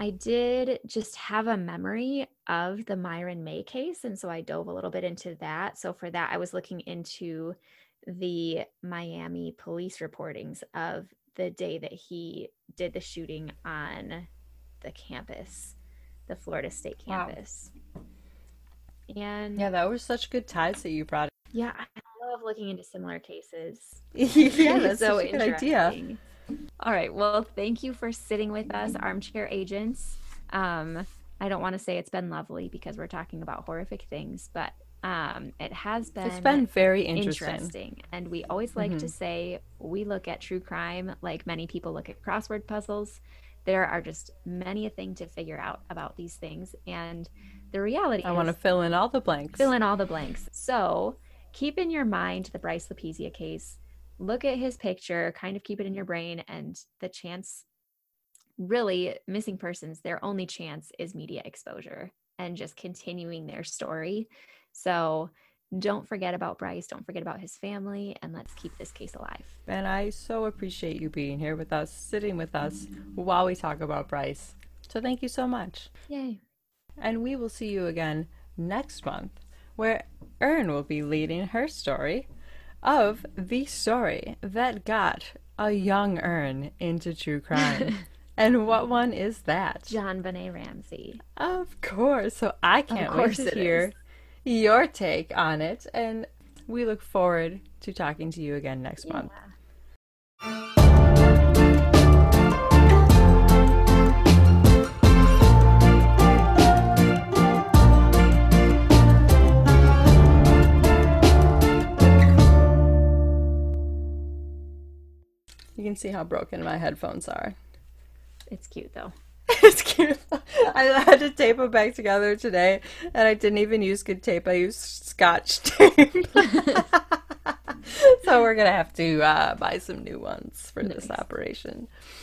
I did just have a memory of the Myron May case. And so I dove a little bit into that. So for that, I was looking into the Miami police reportings of the day that he did the shooting on the campus, the Florida State campus. Wow. And yeah, that was such good ties that you brought. Yeah, I love looking into similar cases. yeah, that's so a good idea. All right. Well, thank you for sitting with us, armchair agents. Um, I don't want to say it's been lovely because we're talking about horrific things, but um, it has been. It's been very interesting. interesting. And we always like mm-hmm. to say we look at true crime like many people look at crossword puzzles. There are just many a thing to figure out about these things, and the reality. I want to fill in all the blanks. Fill in all the blanks. So keep in your mind the Bryce Lapizia case look at his picture, kind of keep it in your brain, and the chance really missing persons, their only chance is media exposure and just continuing their story. So don't forget about Bryce, don't forget about his family, and let's keep this case alive. And I so appreciate you being here with us, sitting with us while we talk about Bryce. So thank you so much. Yay. And we will see you again next month, where Erin will be leading her story of the story that got a young Erin into true crime. and what one is that? JonBenét Ramsey. Of course. So I can't wait to hear is. your take on it. And we look forward to talking to you again next yeah. month. Can see how broken my headphones are. It's cute though. it's cute. I had to tape them back together today, and I didn't even use good tape. I used scotch tape. so we're gonna have to uh, buy some new ones for nice. this operation.